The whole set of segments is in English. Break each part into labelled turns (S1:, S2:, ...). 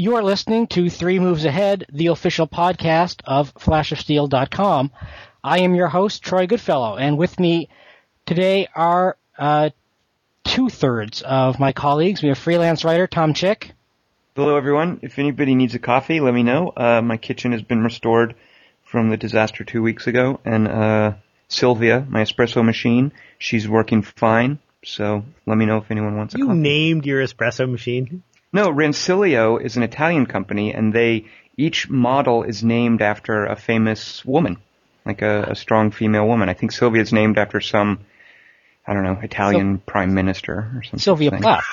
S1: You are listening to Three Moves Ahead, the official podcast of FlashOfSteel.com. I am your host, Troy Goodfellow, and with me today are uh, two thirds of my colleagues. We have freelance writer Tom Chick.
S2: Hello, everyone. If anybody needs a coffee, let me know. Uh, my kitchen has been restored from the disaster two weeks ago, and uh, Sylvia, my espresso machine, she's working fine. So let me know if anyone wants a
S3: You
S2: coffee.
S3: named your espresso machine.
S2: No, Rancilio is an Italian company, and they each model is named after a famous woman, like a, a strong female woman. I think Sylvia is named after some, I don't know, Italian prime minister or something.
S1: Sylvia Plath.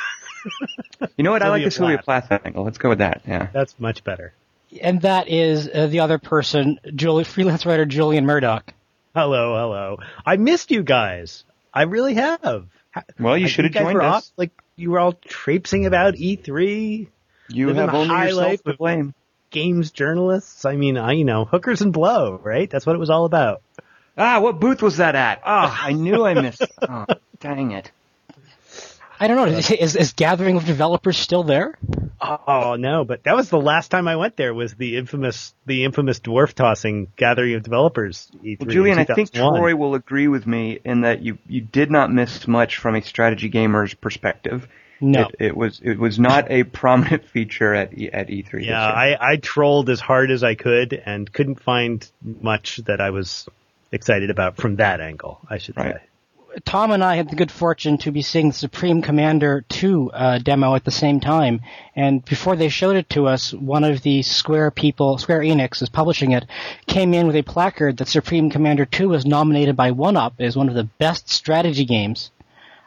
S2: You know what? I like
S3: Sylvia
S2: the Sylvia
S3: Plath.
S2: Plath angle. Let's go with that. Yeah.
S3: That's much better.
S1: And that is uh, the other person, Julie, freelance writer Julian Murdoch.
S3: Hello, hello. I missed you guys. I really have.
S2: Well, you should have joined us.
S3: off, like you were all traipsing about E3,
S2: You
S3: living
S2: have only
S3: high
S2: yourself to blame.
S3: games journalists. I mean, I you know, hookers and blow, right? That's what it was all about.
S2: Ah, what booth was that at? Ah, I knew I missed. it. Oh, dang it.
S1: I don't know, is, is, is Gathering of Developers still there?
S3: Oh no, but that was the last time I went there. Was the infamous, the infamous dwarf tossing gathering of developers E3.
S2: Well, Julian, I think
S3: 2001.
S2: Troy will agree with me in that you you did not miss much from a strategy gamer's perspective.
S1: No.
S2: It, it was it was not a prominent feature at e, at E3. this
S3: Yeah. I, I trolled as hard as I could and couldn't find much that I was excited about from that angle, I should
S2: Right.
S3: say.
S1: Tom and I had the good fortune to be seeing the Supreme Commander 2 uh, demo at the same time, and before they showed it to us, one of the Square people, Square Enix is publishing it, came in with a placard that Supreme Commander 2 was nominated by 1UP as one of the best strategy games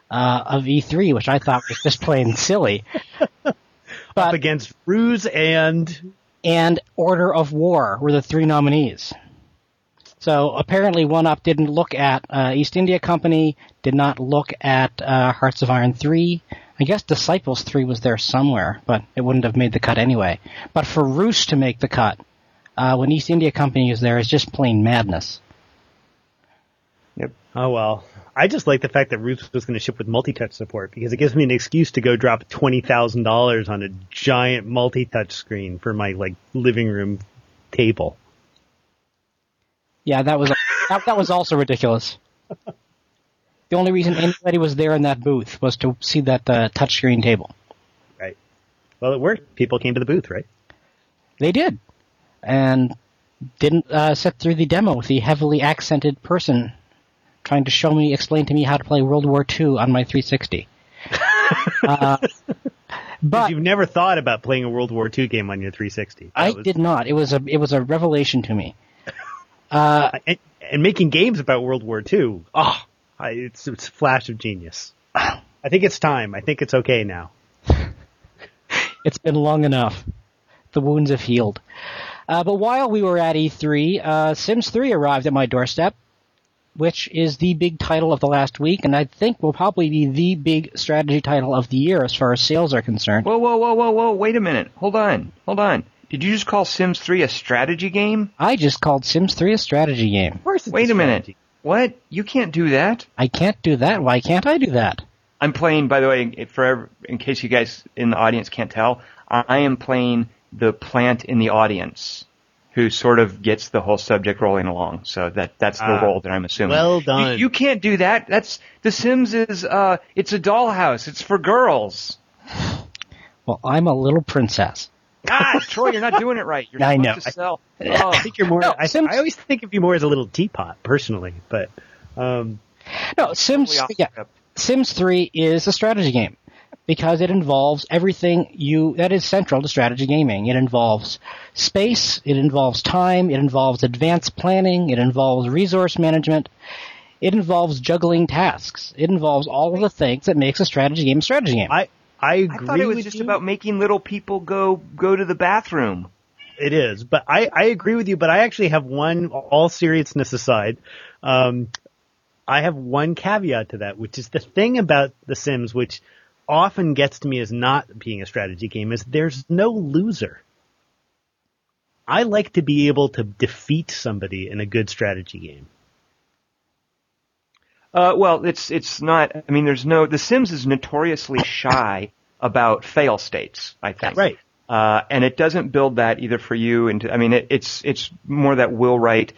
S1: uh, of E3, which I thought was just plain silly.
S3: Up
S1: But
S3: against Ruse and
S1: and Order of War were the three nominees. So apparently, One Up didn't look at uh, East India Company, did not look at uh, Hearts of Iron 3. I guess Disciples 3 was there somewhere, but it wouldn't have made the cut anyway. But for Ruse to make the cut, uh, when East India Company is there, is just plain madness.
S2: Yep.
S3: oh well. I just like the fact that Ruse was going to ship with multi-touch support because it gives me an excuse to go drop twenty thousand dollars on a giant multi-touch screen for my like living room table.
S1: Yeah, that was that, that was also ridiculous. The only reason anybody was there in that booth was to see that uh, touchscreen table.
S3: Right. Well, it worked. People came to the booth, right?
S1: They did, and didn't uh, sit through the demo with the heavily accented person trying to show me, explain to me how to play World War II on my 360. uh, but
S3: You've never thought about playing a World War II game on your 360.
S1: I
S3: was-
S1: did not. It was a it was a revelation to me. Uh,
S3: and, and making games about World War II. Oh, I, it's it's a flash of genius. I think it's time. I think it's okay now.
S1: It's been long enough. The wounds have healed. Uh, but while we were at E3, uh, Sims 3 arrived at my doorstep, which is the big title of the last week, and I think will probably be the big strategy title of the year as far as sales are concerned.
S2: Whoa, whoa, whoa, whoa, whoa! Wait a minute. Hold on. Hold on. Did you just call Sims 3 a strategy game?
S1: I just called Sims 3 a strategy game.
S3: Of course, it's
S2: Wait a minute. What? You can't do that.
S1: I can't do that. Why can't I do that?
S2: I'm playing, by the way, for in case you guys in the audience can't tell, I I am playing the plant in the audience who sort of gets the whole subject rolling along. So that that's the
S3: Ah,
S2: role that I'm assuming.
S3: well
S2: You-
S3: done.
S2: You, can't do that. That's The Sims is uh it's a dollhouse. It's for girls.
S1: Well, I'm a little princess.
S2: Ah, Troy, you're not doing it right. You're
S1: I
S2: supposed
S1: know.
S2: to sell.
S3: I think you're more.
S1: No,
S3: I,
S1: Sims-
S3: I always think of you more as a little teapot, personally. But um,
S1: No, Sims. Yeah. Sims 3 is a strategy game because it involves everything you that is central to strategy gaming. It involves space, it involves time, it involves advanced planning, it involves resource management, it involves juggling tasks. It involves all of the things that makes a strategy game a strategy game.
S3: I I
S2: I thought it was just
S3: you.
S2: about making little people go go to the bathroom.
S3: It is, but I, I agree with you. But I actually have one, all seriousness aside, um, I have one caveat to that, which is the thing about The Sims, which often gets to me as not being a strategy game, is there's no loser. I like to be able to defeat somebody in a good strategy game.
S2: Uh, well, it's it's not. I mean, there's no. The Sims is notoriously shy about fail states. I think.
S3: Right.
S2: Uh, and it doesn't build that either for you into, I mean, it, it's, it's more that Will Wright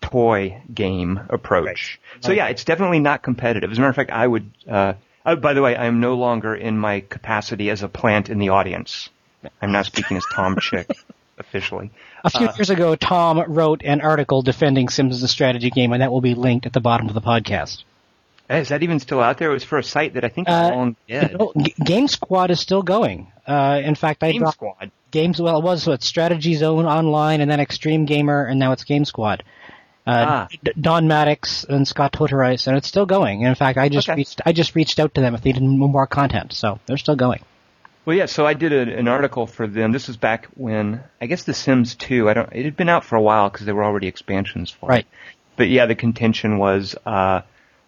S2: toy game approach. Right. So yeah, it's definitely not competitive. As a matter of fact, I would, uh, oh, by the way, I am no longer in my capacity as a plant in the audience. I'm now speaking as Tom Chick officially.
S1: A few uh, years ago, Tom wrote an article defending Sims as a strategy game, and that will be linked at the bottom of the podcast.
S2: Is that even still out there? It was for a site that I think is uh, long dead. You know,
S1: Game Squad is still going. Uh, in fact, I
S2: Game dropped Squad.
S1: Games. Well, it was so it's Strategy Zone Online, and then Extreme Gamer, and now it's Game Squad. Uh, ah. Don Maddox and Scott Twitterice, and it's still going. In fact, I just okay. reached I just reached out to them if they needed more content, so they're still going.
S2: Well, yeah. So I did a, an article for them. This was back when I guess The Sims 2. I don't. It had been out for a while because there were already expansions for
S1: right. it.
S2: But yeah, the contention was uh,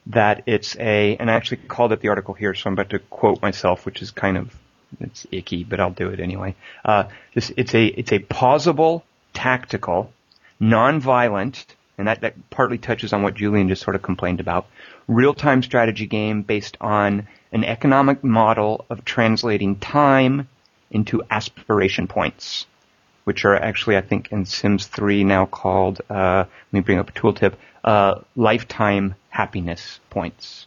S2: that it's a, and I actually called up the article here, so I'm about to quote myself, which is kind of it's icky, but I'll do it anyway. Uh, this it's a it's a pausable, tactical, non-violent, and that that partly touches on what Julian just sort of complained about. Real-time strategy game based on an economic model of translating time into aspiration points, which are actually, I think, in Sims 3 now called, uh, let me bring up a tooltip, uh, lifetime happiness points.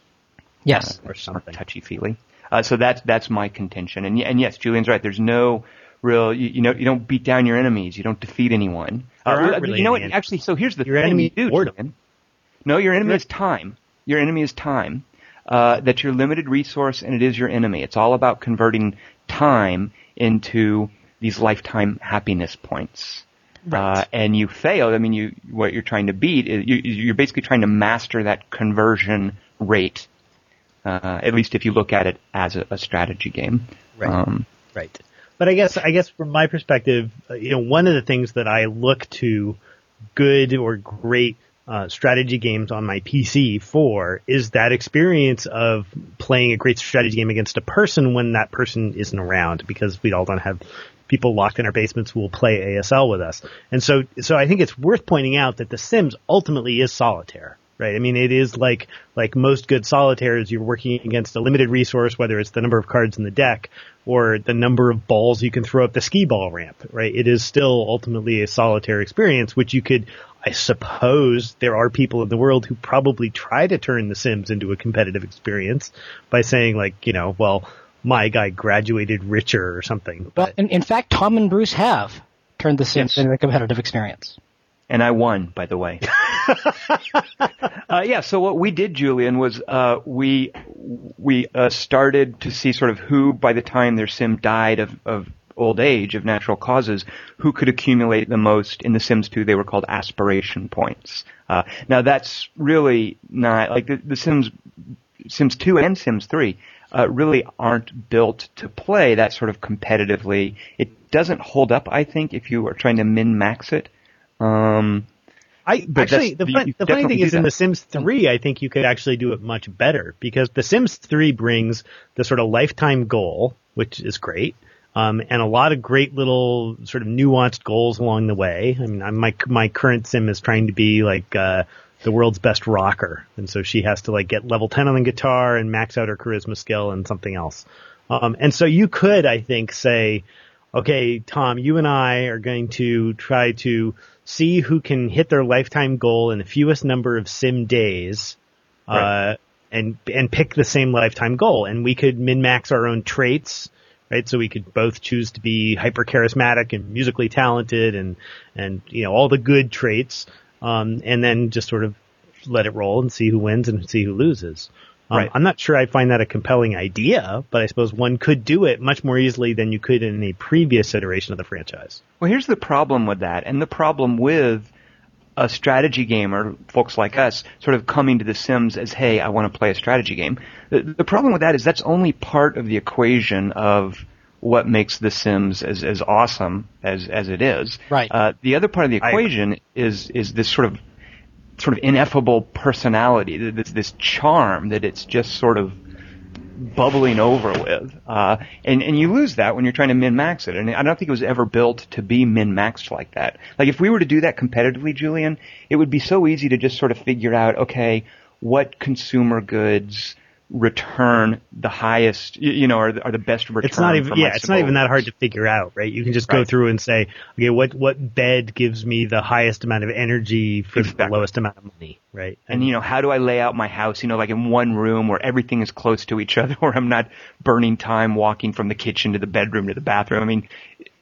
S1: Yes.
S2: Uh, or something. Touchy feely. Uh, so that's, that's my contention. And, and yes, Julian's right. There's no real, you, you know, you don't beat down your enemies. You don't defeat anyone.
S3: Uh, really
S2: you know what? Actually, so here's the
S3: your
S2: thing
S3: enemy
S2: you do, Julian. No, your enemy is time. Your enemy is time uh, that's your limited resource and it is your enemy. It's all about converting time into these lifetime happiness points. Right. Uh, and you fail. I mean, you what you're trying to beat is you, you're basically trying to master that conversion rate. Uh, at least if you look at it as a, a strategy game.
S3: Right. Um, right. But I guess I guess from my perspective, uh, you know, one of the things that I look to good or great uh, strategy games on my PC for is that experience of playing a great strategy game against a person when that person isn't around because we all don't have people locked in our basements will play ASL with us. And so, so I think it's worth pointing out that The Sims ultimately is solitaire right? I mean, it is like like most good solitaires, you're working against a limited resource, whether it's the number of cards in the deck or the number of balls you can throw up the skee ball ramp, right? It is still ultimately a solitaire experience, which you could, I suppose, there are people in the world who probably try to turn The Sims into a competitive experience by saying like, you know, well, my guy graduated richer or something.
S1: But well, in, in fact, Tom and Bruce have turned The Sims yes. into a competitive experience.
S2: And I won, by the way. uh, yeah. So what we did, Julian, was uh, we we uh, started to see sort of who, by the time their sim died of, of old age of natural causes, who could accumulate the most. In The Sims 2, they were called aspiration points. Uh, now that's really not like the, the Sims Sims 2 and Sims 3 uh, really aren't built to play that sort of competitively. It doesn't hold up, I think, if you are trying to min max it. Um,
S3: I actually the, fun, the funny thing is in The Sims 3, I think you could actually do it much better because The Sims 3 brings the sort of lifetime goal, which is great. Um, and a lot of great little sort of nuanced goals along the way. I mean, I'm, my my current sim is trying to be like uh, the world's best rocker, and so she has to like get level 10 on the guitar and max out her charisma skill and something else. Um, and so you could, I think, say, okay, Tom, you and I are going to try to see who can hit their lifetime goal in the fewest number of sim days, right. uh, and and pick the same lifetime goal. And we could min max our own traits, right? So we could both choose to be hyper charismatic and musically talented, and and you know all the good traits, um, and then just sort of let it roll and see who wins and see who loses. Um, right. I'm not sure I find that a compelling idea, but I suppose one could do it much more easily than you could in a previous iteration of the franchise.
S2: Well, here's the problem with that, and the problem with a strategy game or folks like us sort of coming to The Sims as, hey, I want to play a strategy game. The, the problem with that is that's only part of the equation of what makes The Sims as, as awesome as, as it is.
S1: Right.
S2: Uh, the other part of the equation is, is this sort of sort of ineffable personality, this, this charm that it's just sort of bubbling over with. Uh, and, and you lose that when you're trying to min-max it. And I don't think it was ever built to be min-maxed like that. Like if we were to do that competitively, Julian, it would be so easy to just sort of figure out, okay, what consumer goods return the highest, you know, or the, or the best return.
S3: It's not even yeah, it's not even that hard to figure out, right? You can just go through and say, okay, what what bed gives me the highest amount of energy for the lowest amount of money, right?
S2: And you know, how do I lay out my house? You know, like in one room where everything is close to each other, where I'm not burning time walking from the kitchen to the bedroom to the bathroom. I mean,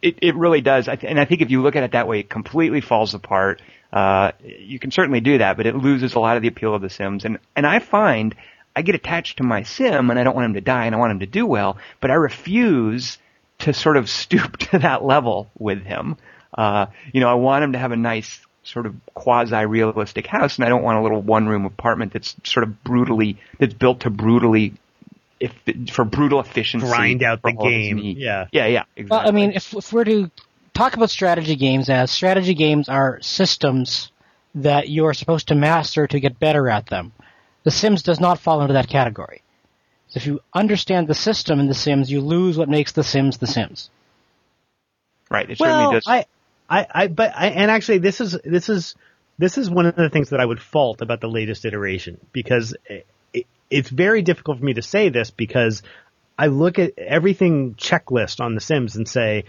S2: it it really does. I th- and I think if you look at it that way, it completely falls apart. Uh, you can certainly do that, but it loses a lot of the appeal of The Sims. And and I find I get attached to my sim, and I don't want him to die, and I want him to do well, but I refuse to sort of stoop to that level with him. Uh, you know, I want him to have a nice sort of quasi-realistic house, and I don't want a little one-room apartment that's sort of brutally, that's built to brutally, if, for brutal efficiency.
S3: Grind out the
S2: all of his
S3: game. Yeah.
S2: Yeah, yeah, exactly.
S1: Well, I mean, if, if we're to talk about strategy games as strategy games are systems that you are supposed to master to get better at them, The Sims does not fall into that category. So if you understand the system in The Sims, you lose what makes The Sims The Sims.
S2: right, it
S3: Well,
S2: certainly does.
S3: I, I, I, but I, and actually, this is this is this is one of the things that I would fault about the latest iteration because it, it, it's very difficult for me to say this because I look at everything checklist on The Sims and say,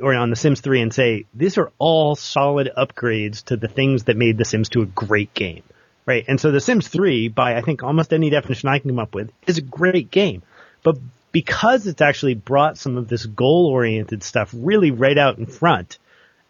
S3: or on The Sims 3 and say, these are all solid upgrades to the things that made The Sims 2 a great game. Right. And so The Sims 3, by I think almost any definition I can come up with, is a great game. But because it's actually brought some of this goal oriented stuff really right out in front,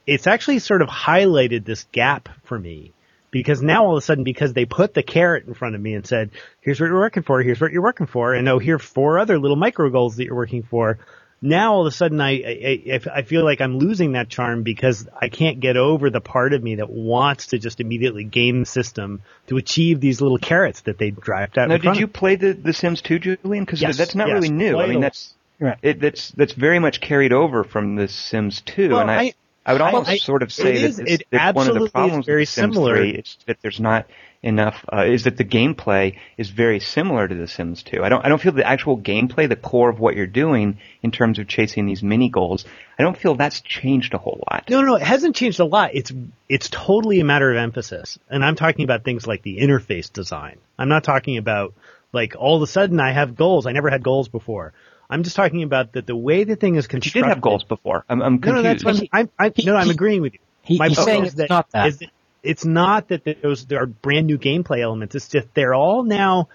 S3: it's actually sort of highlighted this gap for me. Because now all of a sudden, because they put the carrot in front of me and said, here's what you're working for, here's what you're working for, and oh, here are four other little micro goals that you're working for. Now all of a sudden I, I, I feel like I'm losing that charm because I can't get over the part of me that wants to just immediately game the system to achieve these little carrots that they drived out
S2: now,
S3: in front
S2: did you
S3: of me.
S2: play the, the Sims 2, Julian? Because
S3: Yes,
S2: that's not
S3: yes,
S2: really new. I mean, that's
S1: Right.
S2: it, that's that's very much carried over from the Sims 2,
S3: Well,
S2: and I,
S3: I-
S2: I would almost
S3: I-
S2: sort of say
S3: it
S2: that,
S3: is-
S2: this,
S3: it
S2: that one of
S3: absolutely
S2: the
S3: is
S2: problems
S3: very
S2: with Sims
S3: similar.
S2: 3 is that there's not enough. Uh, is that the gameplay is very similar to the Sims 2. I don't I don't feel the actual gameplay, the core of what you're doing in terms of chasing these mini goals. I don't feel that's changed a whole lot.
S3: No, no, it hasn't changed a lot. It's it's totally a matter of emphasis, and I'm talking about things like the interface design. I'm not talking about like all of a sudden I have goals. I never had goals before. I'm just talking about that the way the thing is constructed.
S2: You
S3: constructed.
S2: did have goals before. I'm, I'm
S3: No,
S2: confused.
S3: no, that's what I'm. I'm,
S1: He-
S3: no, no, I'm agreeing with you.
S1: he-
S3: My
S1: he's
S3: point
S1: saying
S3: is
S1: it's
S3: that,
S1: not that.
S3: is that it's not that those there are brand new gameplay elements. It's just they're all now,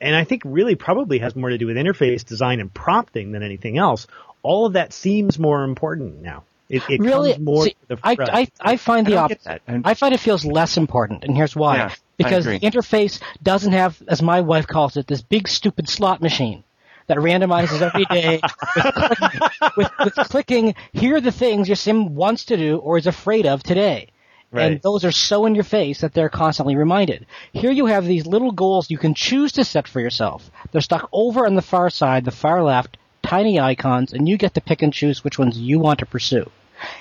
S3: and I think really probably has more to do with interface design and prompting than anything else. All of that seems more important now. It, it
S1: really,
S3: comes more
S1: see,
S3: to the
S1: I,
S3: front.
S1: I, I find
S2: I
S1: the opposite.
S2: I'm-
S1: find it feels less important, and here's why.
S2: Yeah,
S1: because the interface doesn't have, as my wife calls it, this big stupid slot machine that randomizes every day with, clicking, with, with clicking, here are the things your sim wants to do or is afraid of today. And those are so in your face that they're constantly reminded. Here you have these little goals you can choose to set for yourself. They're stuck over on the far side, the far left, tiny icons, and you get to pick and choose which ones you want to pursue.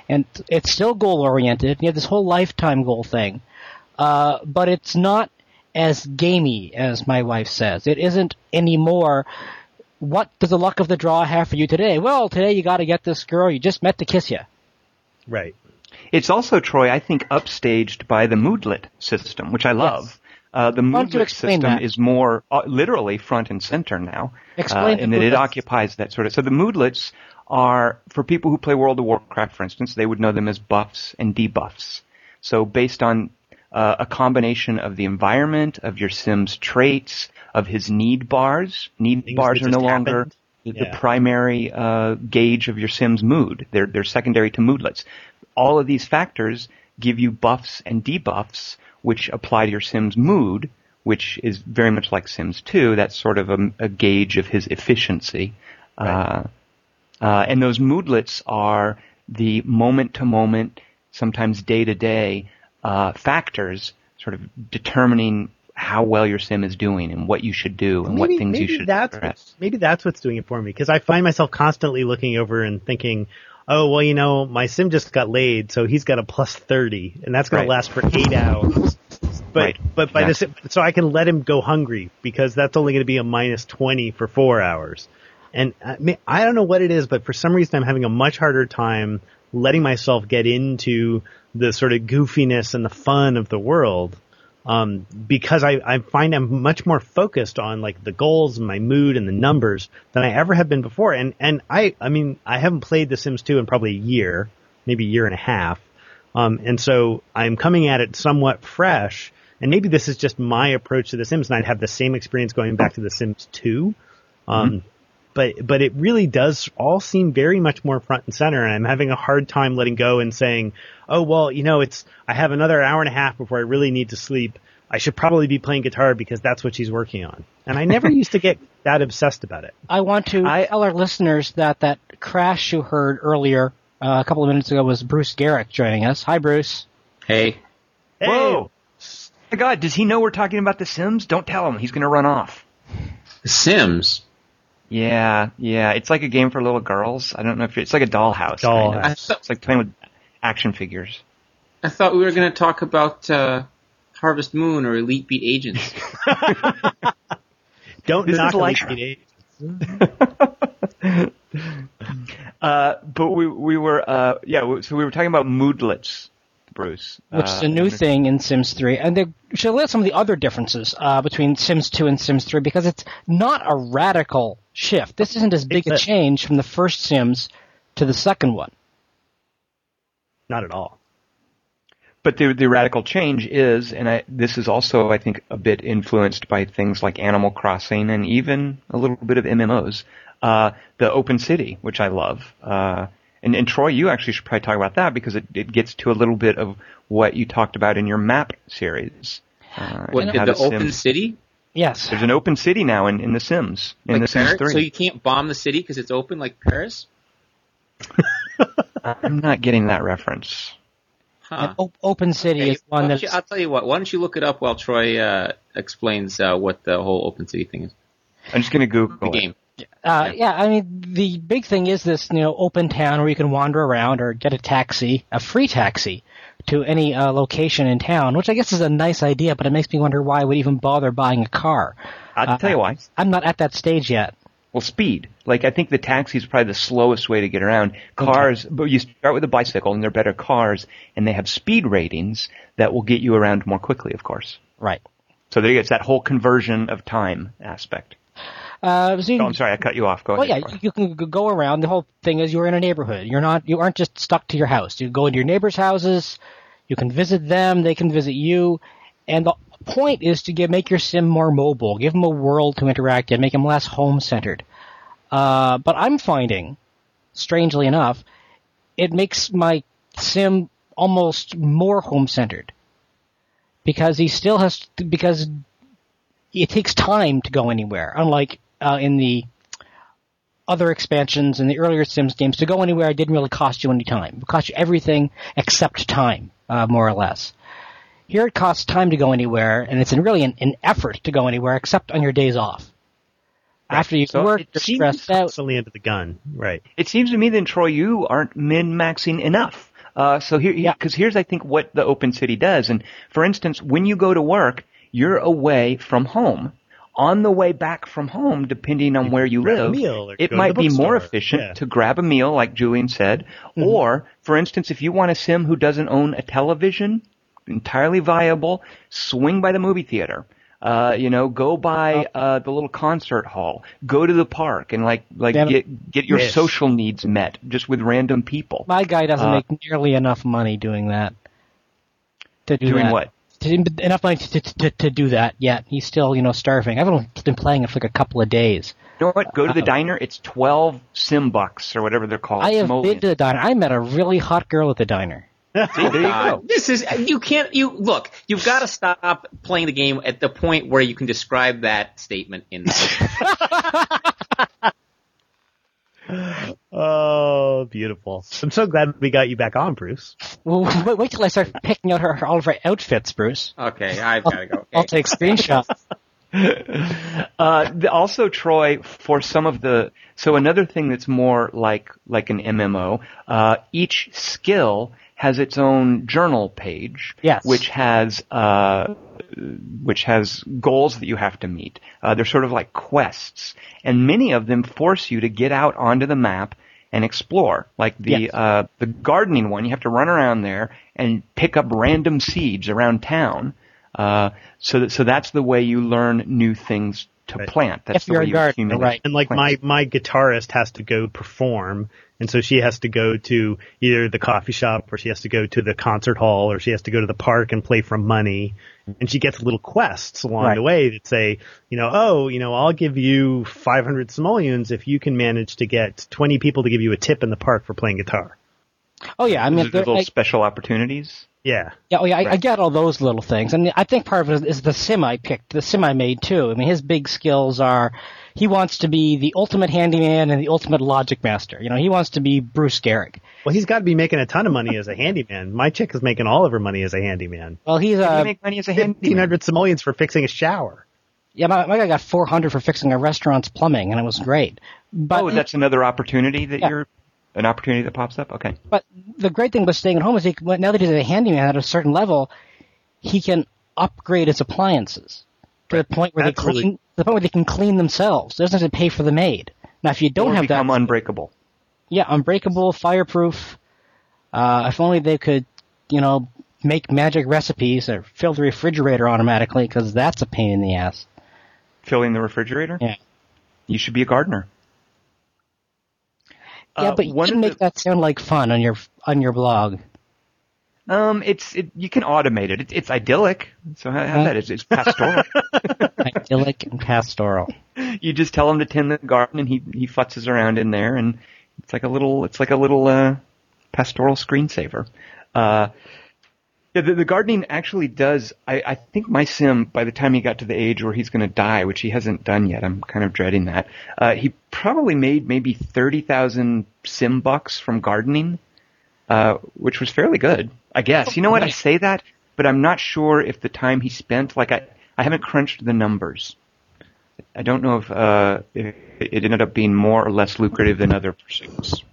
S1: And it's still goal oriented. You have this whole lifetime goal thing. Uh, but it's not as gamey as my wife says. It isn't anymore. What does the luck of the draw have for you today? Well, today you got to get this girl you just met to kiss you.
S3: right.
S2: It's also, Troy, I think, upstaged by the Moodlet system, which I love. Uh, the
S1: Why don't you
S2: Moodlet system
S1: that?
S2: is more uh, literally front and center now,
S1: Explain
S2: uh, in that it occupies that sort of. So the Moodlets are for people who play World of Warcraft, for instance, they would know them as buffs and debuffs. So based on uh, a combination of the environment, of your Sim's traits, of his need bars. Need
S3: Things
S2: bars are no longer
S3: happened.
S2: the, the
S3: Yeah.
S2: primary uh, gauge of your Sim's mood. They're they're secondary to moodlets. All of these factors give you buffs and debuffs, which apply to your Sim's mood, which is very much like Sims 2. That's sort of a, a gauge of his efficiency. Uh, uh, and those moodlets are the moment to moment, sometimes day to day uh, factors, sort of determining how well your sim is doing and what you should do and what things
S3: maybe
S2: you should
S3: that's maybe that's what's doing it for me because I find myself constantly looking over and thinking, oh well, you know, my sim just got laid, so he's got a plus thirty, and that's going
S2: Right.
S3: to last for eight hours. But
S2: Right.
S3: but by
S2: Exactly.
S3: the so I can let him go hungry because that's only going to be a minus twenty for four hours. And uh, I, mean, I don't know what it is, but for some reason I'm having a much harder time letting myself get into the sort of goofiness and the fun of the world um, because I, I find I'm much more focused on like the goals and my mood and the numbers than I ever have been before. And and I I mean I haven't played The Sims 2 in probably a year, maybe a year and a half, um, and so I'm coming at it somewhat fresh. And maybe this is just my approach to The Sims, and I'd have the same experience going back to The Sims 2. Um, mm-hmm but but it really does all seem very much more front and center and I'm having a hard time letting go and saying, "Oh, well, you know, it's I have another hour and a half before I really need to sleep. I should probably be playing guitar because that's what she's working on." And I never used to get that obsessed about it.
S1: I want to I, tell our listeners that that crash you heard earlier uh, a couple of minutes ago was Bruce Geryk joining us. Hi Bruce.
S4: Hey.
S3: hey.
S2: Whoa. My God, does he know we're talking about The Sims? Don't tell him. He's going to run off.
S4: The Sims?
S2: Yeah, yeah. It's like a game for little girls. I don't know if it's like a dollhouse.
S3: Dollhouse.
S2: Kind of. Thought, it's like playing with action figures.
S4: I thought we were going to talk about uh, Harvest Moon or Elite Beat Agents.
S3: don't
S2: this
S3: knock
S2: like
S3: Elite Beat Agents.
S2: uh, but we we were uh, yeah. So we were talking about moodlets Bruce.
S1: Which is a new thing in Sims 3. And they should look at some of the other differences uh, between Sims 2 and Sims 3 because it's not a radical shift. This isn't as big a change from the first Sims to the second one.
S3: Not at all.
S2: But the the radical change is, and I, this is also, I think, a bit influenced by things like Animal Crossing and even a little bit of MMOs. Uh, the open city, which I love. Uh, and, and Troy, you actually should probably talk about that because it, it gets to a little bit of what you talked about in your map series.
S4: Uh, what, the open Sims. city?
S1: Yes.
S2: There's an open city now in, in The Sims, in
S4: like
S2: The Sims 3.
S4: So you can't bomb the city because it's open like Paris?
S2: I'm not getting that reference.
S1: Huh. O- open City okay, is one that.
S4: I'll tell you what. Why don't you look it up while Troy uh, explains uh, what the whole Open City thing is?
S2: I'm just going to Google
S4: the game.
S1: Uh, yeah, I mean, the big thing is this, you know, open town where you can wander around or get a taxi, a free taxi, to any uh, location in town, which I guess is a nice idea, but it makes me wonder why I would even bother buying a car.
S2: I'll uh, tell you why.
S1: I'm not at that stage yet.
S2: Well, speed. Like I think the taxi is probably the slowest way to get around. Cars, okay. but you start with a bicycle, and they're better cars, and they have speed ratings that will get you around more quickly, of course.
S1: Right.
S2: So there you go. it's that whole conversion of time aspect.
S1: Uh, so you,
S2: oh, I'm sorry, I cut you off. Go
S1: well,
S2: ahead.
S1: yeah, you can go around. The whole thing is you're in a neighborhood. You're not, you aren't just stuck to your house. You go into your neighbors' houses. You can visit them. They can visit you. And the point is to give, make your sim more mobile. Give them a world to interact in. Make them less home centered. Uh, but I'm finding, strangely enough, it makes my sim almost more home centered because he still has to, because it takes time to go anywhere. Unlike uh, in the other expansions in the earlier Sims games, to go anywhere it didn't really cost you any time. It cost you everything except time, uh, more or less. Here it costs time to go anywhere, and it's really an, an effort to go anywhere except on your days off. Right. After you so work, you're stressed out.
S3: Constantly into the gun, right?
S2: It seems to me then, Troy, you aren't min maxing enough. Uh, so here, because yeah. here's I think what the Open City does. And for instance, when you go to work, you're away from home on the way back from home, depending on where you live, it might be more efficient yeah. to grab a meal, like Julian said, mm-hmm. or, for instance, if you want a sim who doesn't own a television, entirely viable, swing by the movie theater. Uh, you know, go by oh. uh, the little concert hall, go to the park, and like like Damn get get your yes. social needs met just with random people.
S1: My guy doesn't uh, make nearly enough money doing that. To do
S2: doing
S1: that.
S2: what?
S1: Enough money to, to, to, do that yet. He's still, you know, starving. I've only been playing it for like a couple of days.
S2: You know what? Go to the uh, diner. It's twelve sim bucks or whatever they're called.
S1: I have been to the diner. I met a really hot girl at the diner.
S2: See, there you go.
S4: This is you can't you look. You've got to stop playing the game at the point where you can describe that statement in.
S3: oh, beautiful! I'm so glad we got you back on, Bruce.
S1: Well, wait, wait till I start picking out her, all of her outfits, Bruce.
S4: Okay, I've got to go. Okay.
S1: I'll take screenshots.
S2: uh, also, Troy, for some of the so another thing that's more like like an MMO, uh, each skill has its own journal page,
S1: yes.
S2: which has uh, which has goals that you have to meet. Uh, they're sort of like quests, and many of them force you to get out onto the map and explore. Like the
S1: yes.
S2: uh, the gardening one, you have to run around there and pick up random seeds around town. Uh, so that, so that's the way you learn new things to
S3: Right.
S2: plant. That's
S1: If
S2: the
S1: you're
S2: way
S1: a
S2: you
S1: gardener,
S2: accumulate
S1: right.
S3: And like
S2: plants.
S3: my my guitarist has to go perform, and so she has to go to either the coffee shop or she has to go to the concert hall or she has to go to the park and play for money. And she gets little quests along
S2: Right.
S3: the way that say, you know, oh, you know, I'll give you 500 simoleons if you can manage to get 20 people to give you a tip in the park for playing guitar.
S1: Oh yeah, I mean,
S2: There's
S1: they're
S2: little
S1: like,
S2: special opportunities.
S3: Yeah.
S1: yeah, oh yeah, I, I get all those little things, and I think part of it is the sim I picked, the sim I made too. I mean, his big skills are he wants to be the ultimate handyman and the ultimate logic master. You know, he wants to be Bruce Geryk.
S3: Well, he's got to be making a ton of money as a handyman. My chick is making all of her money as a handyman.
S1: Well, he's uh,
S2: you make money as a handyman?
S3: 1500 simoleons for fixing a shower.
S1: yeah, my, my guy got 400 for fixing a restaurant's plumbing, and it was great. But
S2: oh, that's another opportunity that
S1: Yeah.
S2: you're an opportunity that pops up. Okay.
S1: But the great thing about staying at home is he, now that he's a handyman at a certain level, he can upgrade his appliances to the point where
S3: That's
S1: they clean,
S3: really-
S1: the point where they can clean themselves. Doesn't have to pay for the maid. Now, if you don't
S2: or
S1: have
S2: become
S1: that,
S2: unbreakable.
S1: yeah, unbreakable, fireproof. Uh, if only they could, you know, make magic recipes or fill the refrigerator automatically, because that's a pain in the ass.
S2: Filling the refrigerator.
S1: Yeah.
S2: You should be a gardener.
S1: Yeah,
S2: Uh,
S1: but you can make
S2: the-
S1: that sound like fun on your on your blog.
S2: Um, it's it, you can automate it. It's, it's idyllic. So how, how's that? It's, it's pastoral.
S1: Idyllic and pastoral.
S2: you just tell him to tend the garden, and he he futzes around in there, and it's like a little it's like a little uh, pastoral screensaver. Uh, yeah, the, the gardening actually does. I, I think my sim, by the time he got to the age where he's going to die, which he hasn't done yet, I'm kind of dreading that. Uh, he probably made maybe thirty thousand sim bucks from gardening, uh, which was fairly good, I guess. You know what? I say that, but I'm not sure if the time he spent, like I, I haven't crunched the numbers. I don't know if, uh, if it ended up being more or less lucrative than other pursuits.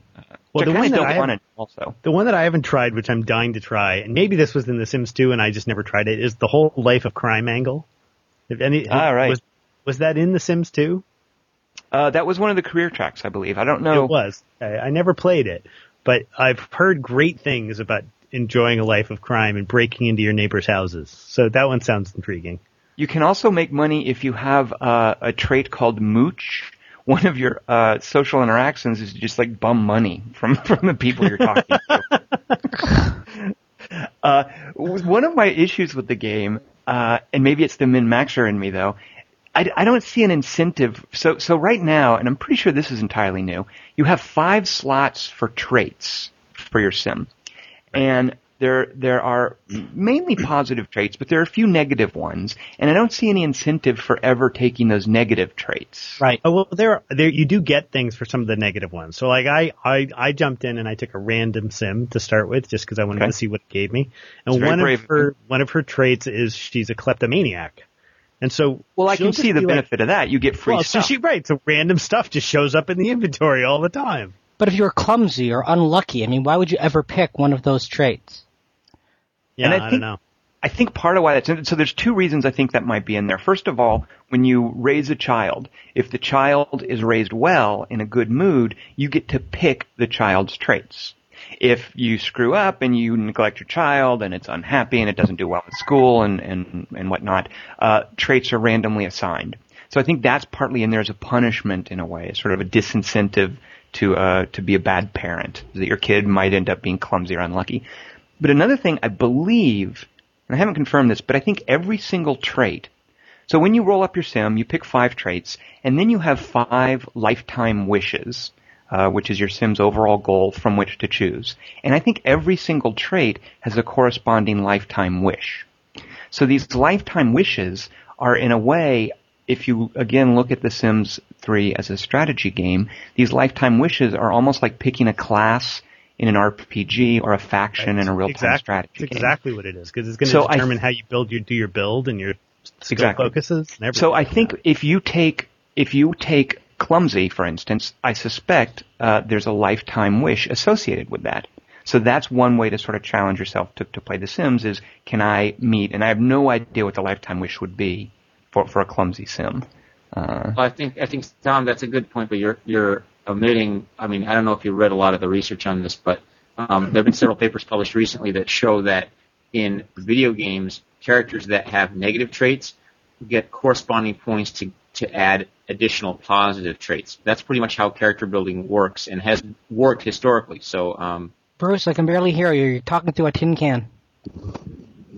S3: Well, the one that I have-
S2: also.
S3: The one that I haven't tried, which I'm dying to try, and maybe this was in The Sims 2 and I just never tried it, is the whole life of crime angle. If any,
S2: Ah, right.
S3: was, was that in The Sims 2?
S2: Uh, that was one of the career tracks, I believe. I don't know.
S3: It was. I, I never played it, but I've heard great things about enjoying a life of crime and breaking into your neighbors' houses. So that one sounds intriguing.
S2: You can also make money if you have uh, a trait called mooch. One of your uh, social interactions is just like bum money from from the people you're talking to. uh, one of my issues with the game, uh, and maybe it's the min maxer in me though, I, I don't see an incentive. So so right now, and I'm pretty sure this is entirely new. You have five slots for traits for your sim, and there there are mainly positive traits, but there are a few negative ones, and I don't see any incentive for ever taking those negative traits.
S1: Right.
S3: Oh well, there, there you do get things for some of the negative ones. So like I, I, I jumped in and I took a random sim to start with, just because I wanted
S2: Okay.
S3: to see what it gave me. And one
S2: brave
S3: of
S2: of
S3: her, one of her traits is she's a kleptomaniac. And so,
S2: Well, I can see the
S3: be like-
S2: benefit of that. You get free
S3: well, so
S2: stuff.
S3: she right. So random stuff just shows up in the inventory all the time.
S1: But if you're clumsy or unlucky, I mean, why would you ever pick one of those traits?
S3: Yeah,
S2: And I
S3: I,
S2: think-
S3: don't know.
S2: I think part of why that's in, so there's two reasons I think that might be in there. First of all, when you raise a child, if the child is raised well in a good mood, you get to pick the child's traits. If you screw up and you neglect your child and it's unhappy and it doesn't do well at school and, and, and whatnot, uh, traits are randomly assigned. So I think that's partly in there as a punishment in a way, sort of a disincentive to, uh, to be a bad parent, that your kid might end up being clumsy or unlucky. But another thing I believe, and I haven't confirmed this, but I think every single trait. So when you roll up your sim, you pick five traits, and then you have five lifetime wishes, uh, which is your sim's overall goal from which to choose. And I think every single trait has a corresponding lifetime wish. So these lifetime wishes are in a way, if you again look at The Sims 3 as a strategy game, these lifetime wishes are almost like picking a class in an RPG or a faction in a real-time
S3: exactly,
S2: strategy
S3: It's
S2: game.
S3: exactly what it is because it's going to
S2: So
S3: determine
S2: th-
S3: how you build your do your build and your skill
S2: Exactly.
S3: focuses. And everything
S2: So I
S3: like
S2: think
S3: that.
S2: if you take if you take clumsy, for instance, I suspect uh, there's a lifetime wish associated with that. So that's one way to sort of challenge yourself to, to play The Sims is can I meet? And I have no idea what the lifetime wish would be for for a clumsy sim. Uh,
S4: Well, I think I think Tom, that's a good point, but you're you're omitting. I mean, I don't know if you read a lot of the research on this, but um, there have been several papers published recently that show that in video games, characters that have negative traits get corresponding points to to add additional positive traits. That's pretty much how character building works and has worked historically. So, um,
S1: Bruce, I can barely hear you. You're talking through a tin can.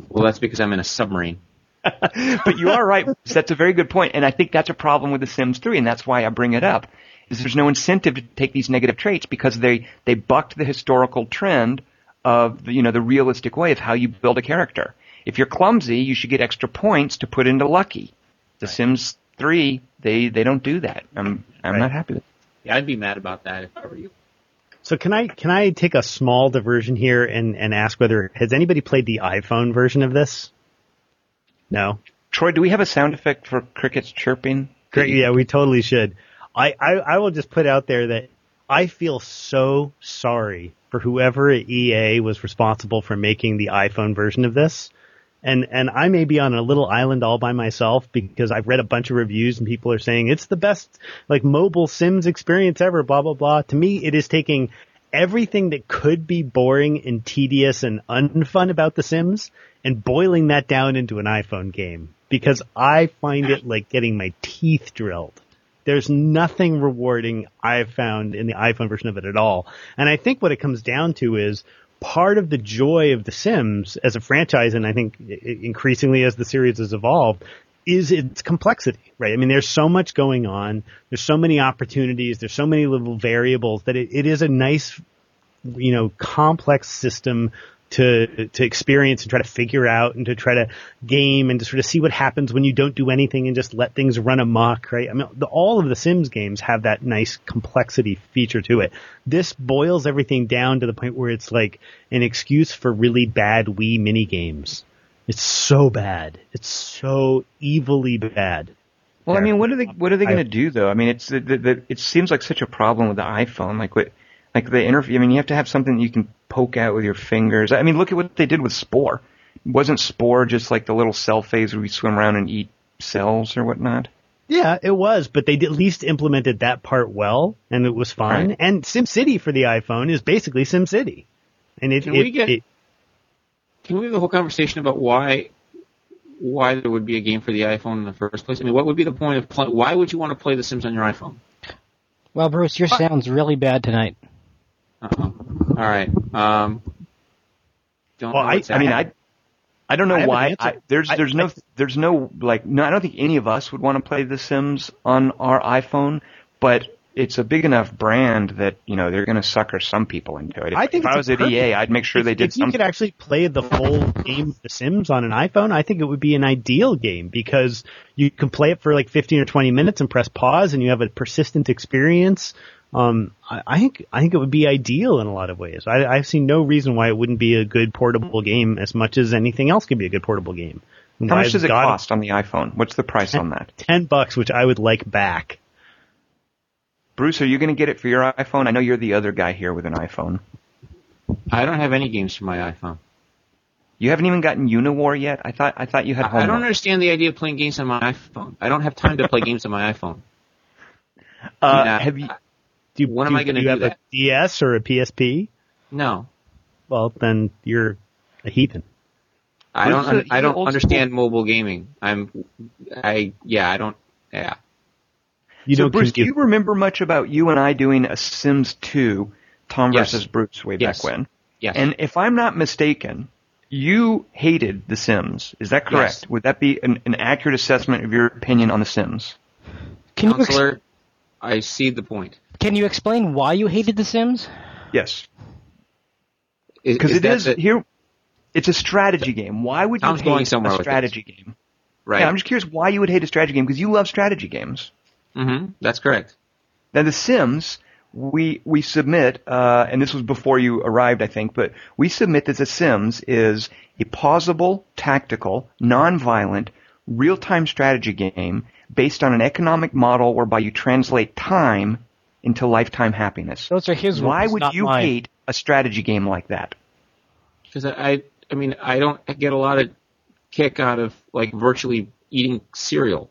S4: well, that's because I'm in a submarine.
S2: but you are right. That's a very good point, and I think that's a problem with The Sims 3, and that's why I bring it up. Is there's no incentive to take these negative traits because they they bucked the historical trend of the, you know the realistic way of how you build a character. If you're clumsy, you should get extra points to put into lucky. The Sims 3, they they don't do that. I'm I'm
S3: Right.
S2: not happy with.
S4: Yeah, I'd be mad about that if I were you.
S3: So can I can I take a small diversion here and and ask whether has anybody played the iPhone version of this? No.
S2: Troy, do we have a sound effect for crickets chirping?
S3: Great. Yeah, we totally should. I, I, I will just put out there that I feel so sorry for whoever at EA was responsible for making the iPhone version of this. And, and I may be on a little island all by myself because I've read a bunch of reviews and people are saying it's the best, like mobile Sims experience ever, blah, blah, blah. To me, it is taking everything that could be boring and tedious and unfun about The Sims and boiling that down into an iPhone game because I find it like getting my teeth drilled. There's nothing rewarding I've found in the iPhone version of it at all. And I think what it comes down to is part of the joy of The Sims as a franchise, and I think increasingly as the series has evolved, is its complexity, right? I mean, there's so much going on. There's so many opportunities. There's so many little variables that it, it is a nice, you know, complex system to to experience and try to figure out and to try to game and to sort of see what happens when you don't do anything and just let things run amok, right? I mean, the, all of the Sims games have that nice complexity feature to it. This boils everything down to the point where it's like an excuse for really bad Wii mini games. It's so bad. It's so evilly bad.
S2: Well, I mean, what are they what are they going to do though? I mean, it's the, the, the, it seems like such a problem with the iPhone. Like what, like the interview. I mean, you have to have something that you can poke out with your fingers. I mean, look at what they did with Spore. Wasn't Spore just like the little cell phase where we swim around and eat cells or whatnot?
S3: Yeah, it was, but they at least implemented that part well, and it was fun.
S2: Right.
S3: And SimCity for the iPhone is basically SimCity, and it,
S4: Can
S3: it,
S4: we get-
S3: it
S4: Can we have a whole conversation about why why there would be a game for the iPhone in the first place? I mean, what would be the point of play, why would you want to play The Sims on your iPhone?
S1: Well, Bruce, your sound's really bad tonight.
S4: Uh-huh. All right. Um, don't
S3: Well,
S4: know
S3: I-
S4: what's
S2: I mean. I I don't know
S3: I have an
S2: why. I, there's
S3: I-
S2: there's no there's no like no. I don't think any of us would want to play The Sims on our iPhone, but it's a big enough brand that you know they're going to sucker some people into it. If
S3: I think
S2: if I
S3: it's
S2: was at
S3: perfect.
S2: EA, I'd make sure
S3: if,
S2: they did
S3: if you
S2: something.
S3: could actually play the full game of The Sims on an iPhone, I think it would be an ideal game because you can play it for like 15 or 20 minutes and press pause, and you have a persistent experience. Um, I, I think I think it would be ideal in a lot of ways. I, I've seen no reason why it wouldn't be a good portable game as much as anything else could be a good portable game. And
S2: How
S3: why
S2: much does it
S3: God-
S2: cost on the iPhone? What's the price on that?
S3: Ten bucks, which I would like back.
S2: Bruce, are you going to get it for your iPhone? I know you're the other guy here with an iPhone.
S4: I don't have any games for my iPhone.
S2: You haven't even gotten Uniwar yet. I thought I thought you had
S4: I, I don't understand the idea of playing games on my iPhone. I don't have time to play games on my iPhone.
S2: Uh,
S4: Yeah.
S2: have you?
S3: Do you,
S4: When
S3: do
S4: am I gonna
S3: do you
S4: do
S3: have
S4: that?
S3: a DS or a PSP?
S4: No.
S3: Well, then you're a heathen.
S4: I don't. un- I don't
S2: old
S4: understand mobile gaming. I'm. I yeah. I don't. Yeah.
S3: You
S2: so
S3: don't
S2: Bruce, do you remember much about you and I doing a Sims 2, Tom
S4: Yes.
S2: versus Bruce way
S4: Yes.
S2: back when?
S4: Yes.
S2: And if I'm not mistaken, you hated The Sims. Is that correct?
S4: Yes.
S2: Would that be an, an accurate assessment of your opinion on The Sims?
S1: Can you, ex-
S4: counselor, I see the point.
S1: Can you explain why you hated The Sims?
S2: Yes. Because
S4: is
S2: it
S4: that
S2: is
S4: the-
S2: here. It's a strategy game. Why would you
S4: Tom's
S2: hate
S4: going somewhere
S2: a strategy game?
S4: right.
S2: Yeah, I'm just curious why you would hate a strategy game because you love strategy games.
S4: hmm That's correct.
S2: Now, The Sims, we we submit, uh, and this was before you arrived, I think, but we submit that The Sims is a pausable, tactical, non-violent, real-time strategy game based on an economic model whereby you translate time into lifetime happiness.
S1: Those are his
S2: Why
S1: words,
S2: would
S1: not
S2: you
S1: mine.
S2: hate a strategy game like that?
S4: Because I, I, I mean, I don't get a lot of kick out of like virtually eating cereal.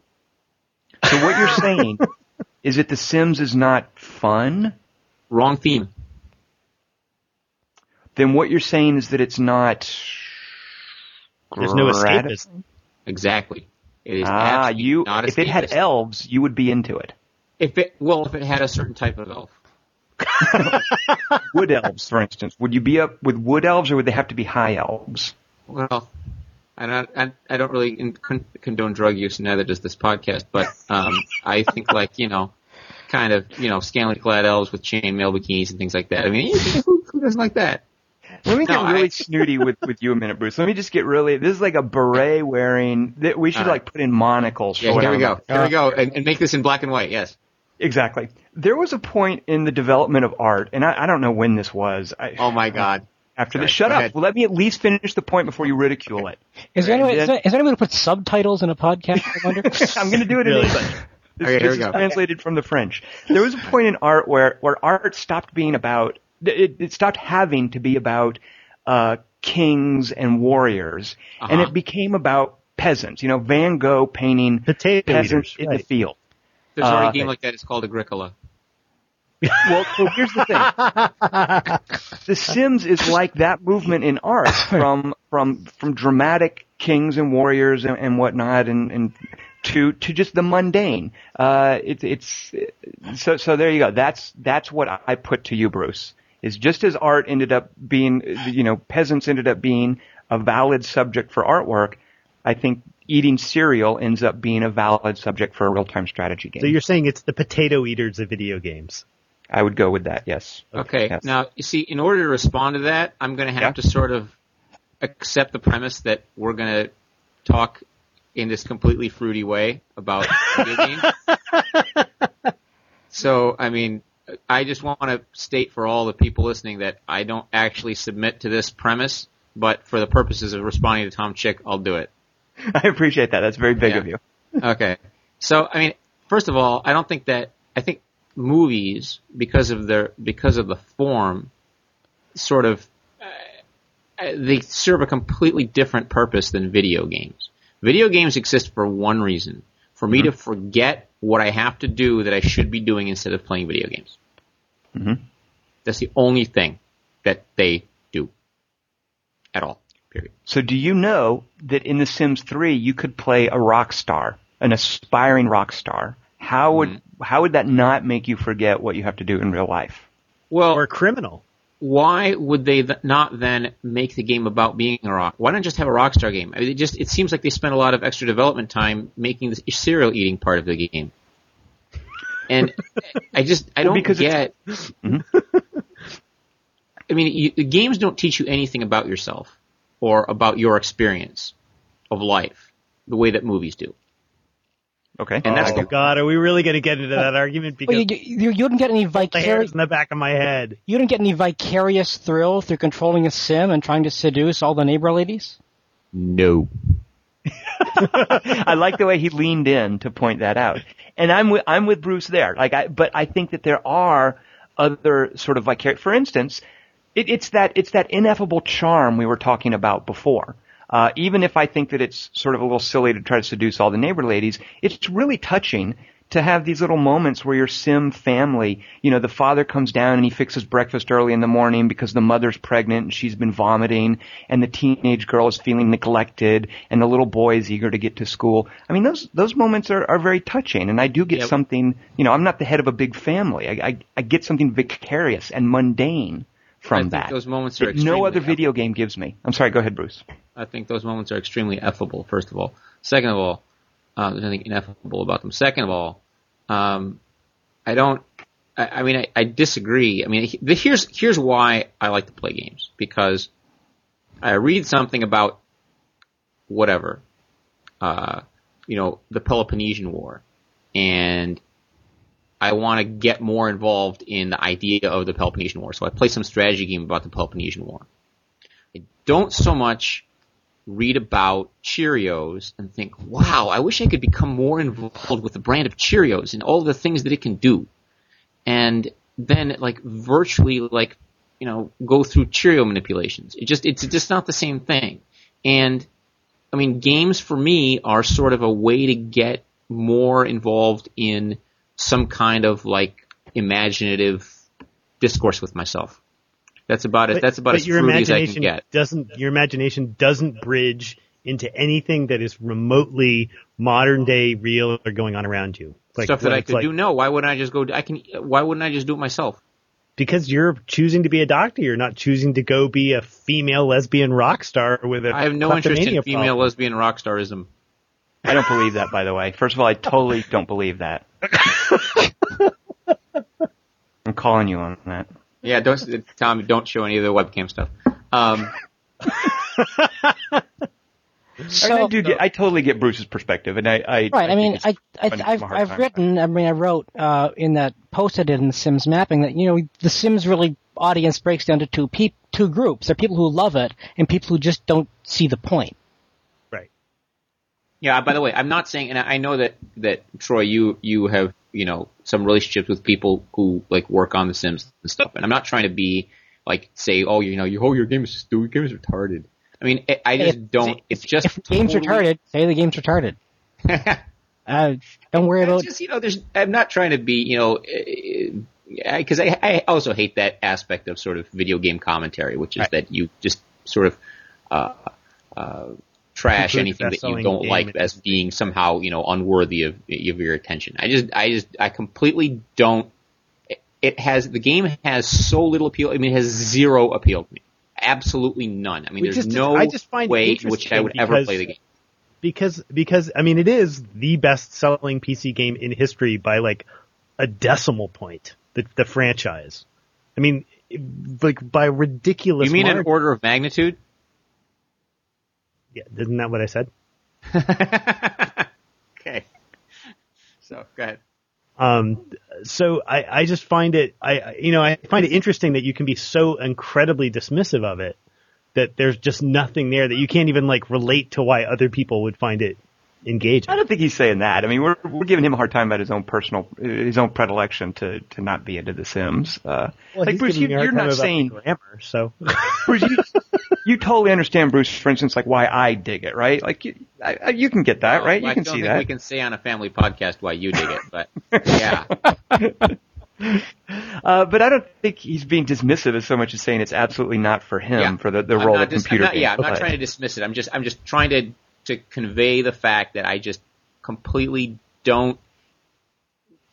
S2: So what you're saying is that The Sims is not fun?
S4: Wrong theme.
S2: Then what you're saying is that it's not
S3: There's no escapism.
S4: Exactly. It is
S2: Ah, you.
S4: not
S2: If it had elves, you would be into it.
S4: If it well, if it had a certain type of elf.
S2: Wood elves, for instance, would you be up with wood elves, or would they have to be high elves?
S4: Well, I don't, I, I don't really condone drug use, and neither does this podcast. But um, I think like you know, kind of you know, scantily clad elves with chainmail bikinis and things like that. I mean, who, who doesn't like that?
S2: Let me get
S4: No,
S2: really
S4: I-
S2: snooty with, with you a minute, Bruce. Let me just get really. This is like a beret wearing. We should
S4: right.
S2: like put in monocles.
S4: Yeah, here we go. Here we go, and, and make this in black and white. Yes.
S2: Exactly. There was a point in the development of art, and I, I don't know when this was. I,
S4: Oh my God.
S2: after
S4: sorry,
S2: this, shut up. Well, let me at least finish the point before you ridicule it.
S1: Is there,
S2: Right,
S1: anyone, is,
S2: then-
S1: there, is there anyone to put subtitles in a podcast? I wonder.
S2: I'm going to do it in English. This,
S4: Okay, here
S2: this
S4: we
S2: is
S4: go.
S2: translated from the French. There was a point in art where, where art stopped being about, it, it stopped having to be about, uh, kings and warriors, and
S4: Uh-huh.
S2: it became about peasants. You know, Van Gogh painting
S3: Potato
S2: peasants
S3: eaters,
S2: in
S3: right.
S2: the field.
S4: There's already
S2: Uh,
S4: a game like that. It's called Agricola.
S2: Well, so here's the thing. the Sims is like that movement in art from from from dramatic kings and warriors and, and whatnot, and, and to to just the mundane. Uh, it, it's so so there you go. That's that's what I put to you, Bruce. Is just as art ended up being, you know, peasants ended up being a valid subject for artwork. I think eating cereal ends up being a valid subject for a real time strategy game.
S3: So you're saying it's the potato eaters of video games.
S2: I would go with that. Yes.
S4: Okay.
S2: Yes.
S4: Now, you see, in order to respond to that, I'm going to have
S2: Yeah.
S4: to sort of accept the premise that we're going to talk in this completely fruity way about video games. so, I mean, I just want to state for all the people listening that I don't actually submit to this premise, but for the purposes of responding to Tom Chick, I'll do it.
S2: I appreciate that. That's very big
S4: Yeah.
S2: of you.
S4: Okay. So, I mean, first of all, I don't think that, I think movies, because of their, because of the form, sort of, uh, uh, they serve a completely different purpose than video games. Video games exist for one reason. For me to forget what I have to do that I should be doing instead of playing video games.
S2: Mhm.
S4: That's the only thing that they do. At all. Period.
S2: So do you know that in The Sims 3 you could play a rock star, an aspiring rock star? How would
S4: Mm-hmm.
S2: how would that not make you forget what you have to do in real life?
S4: Well,
S3: Or a criminal.
S4: why would they th- not then make the game about being a rock? Why not just have a rock star game? I mean, it just it seems like they spent a lot of extra development time making the cereal eating part of the game, and I just I
S2: Well,
S4: don't
S2: because
S4: get.
S2: it's- Mhm.
S4: I mean, you, the games don't teach you anything about yourself or about your experience of life the way that movies do.
S2: Okay.
S4: And that's
S3: oh
S4: the-
S3: God, are we really going to get into that argument? Because
S1: Well, you, you, you wouldn't get any
S3: the hairs
S1: vicarious
S3: in the back of my head.
S1: you wouldn't get any vicarious thrill through controlling a sim and trying to seduce all the neighbor ladies.
S4: No.
S2: I like the way he leaned in to point that out. And I'm with, I'm with Bruce there. Like I, but I think that there are other sort of vicarious, for instance, it, it's that, it's that ineffable charm we were talking about before. Uh, even if I think that it's sort of a little silly to try to seduce all the neighbor ladies, it's really touching to have these little moments where your sim family, you know, the father comes down and he fixes breakfast early in the morning because the mother's pregnant and she's been vomiting and the teenage girl is feeling neglected and the little boy is eager to get to school. I mean, those, those moments are, are very touching and I do get
S4: Yep.
S2: something, you know, I'm not the head of a big family. I, I, I get something vicarious and mundane from that.
S4: those moments are
S2: no other video game gives me. I'm sorry, go ahead, Bruce.
S4: I think those moments are extremely effable, first of all. Second of all, uh, there's nothing ineffable about them. Second of all, um, I don't, I, I mean, I, I disagree. I mean, the, here's, here's why I like to play games. Because I read something about whatever, uh, you know, the Peloponnesian War, and I want to get more involved in the idea of the Peloponnesian War. So I play some strategy game about the Peloponnesian War. I don't so much read about Cheerios and think, wow, I wish I could become more involved with the brand of Cheerios and all the things that it can do. And then like virtually like, you know, go through Cheerio manipulations. It just, it's just not the same thing. And I mean, games for me are sort of a way to get more involved in some kind of like imaginative discourse with myself. That's about it. That's about as
S3: your
S4: fruity as I can get.
S3: doesn't. Your imagination doesn't bridge into anything that is remotely modern day real or going on around you.
S4: Like, Stuff that I could like, do. No, why wouldn't I just go? I can. Why wouldn't I just do it myself?
S3: Because you're choosing to be a doctor. You're not choosing to go be a female lesbian rock star with a.
S4: I have no interest in female
S3: problem.
S4: lesbian rock starism.
S2: I don't believe that, by the way. First of all, I totally don't believe that. I'm calling you on that.
S4: Yeah, don't Tom. Don't show any of the webcam stuff. Um,
S2: so, I, mean, I do get, I totally get Bruce's perspective, and I, I
S1: right. I, I mean, I, I I've I've written. I mean, I wrote uh, in that post I did in the Sims mapping that you know the Sims really audience breaks down to two pe- two groups. There are people who love it and people who just don't see the point.
S4: Yeah. By the way, I'm not saying, and I know that that Troy, you you have you know some relationships with people who like work on the Sims and stuff, and I'm not trying to be like say, oh, you know, you oh your game is stupid, your game is retarded. I mean, I just if, don't. It's just
S1: if the game's retarded. Say the game's retarded. uh, don't worry about.
S4: Just you know, there's. I'm not trying to be you know, because uh, I, I also hate that aspect of sort of video game commentary, which is right. that you just sort of uh, uh, trash anything that you don't like as being somehow you know unworthy of, of your attention. I just I just I completely don't. It has the game has so little appeal. I mean, it has zero appeal to me absolutely none. I mean, there's no I just find way in which I would because, ever play the game.
S3: Because, because, I mean, it is the best selling PC game in history by like a decimal point, the, the franchise. I mean, like by ridiculous.
S4: You mean margin. an order of magnitude?
S3: Yeah, isn't that what I said?
S4: okay. So, go ahead.
S3: Um, so I, I just find it, I, you know, I find it interesting that you can be so incredibly dismissive of it that there's just nothing there that you can't even like relate to why other people would find it engaging.
S2: I don't think he's saying that. I mean, we're we're giving him a hard time about his own personal, his own predilection to to not be into The Sims. Uh,
S3: well, like Bruce, you, are not saying grammar, so
S2: Bruce, you, you, totally understand Bruce, for instance, like why I dig it, right? Like you, I, you can get that, right?
S4: Well,
S2: you can
S4: see
S2: that.
S4: We can say on a family podcast why you dig it, but yeah.
S2: Uh, but I don't think he's being dismissive as so much as saying it's absolutely not for him yeah. for the, the role of dis- computer.
S4: Not, yeah, I'm not trying to dismiss it. I'm just I'm just trying to to convey the fact that I just completely don't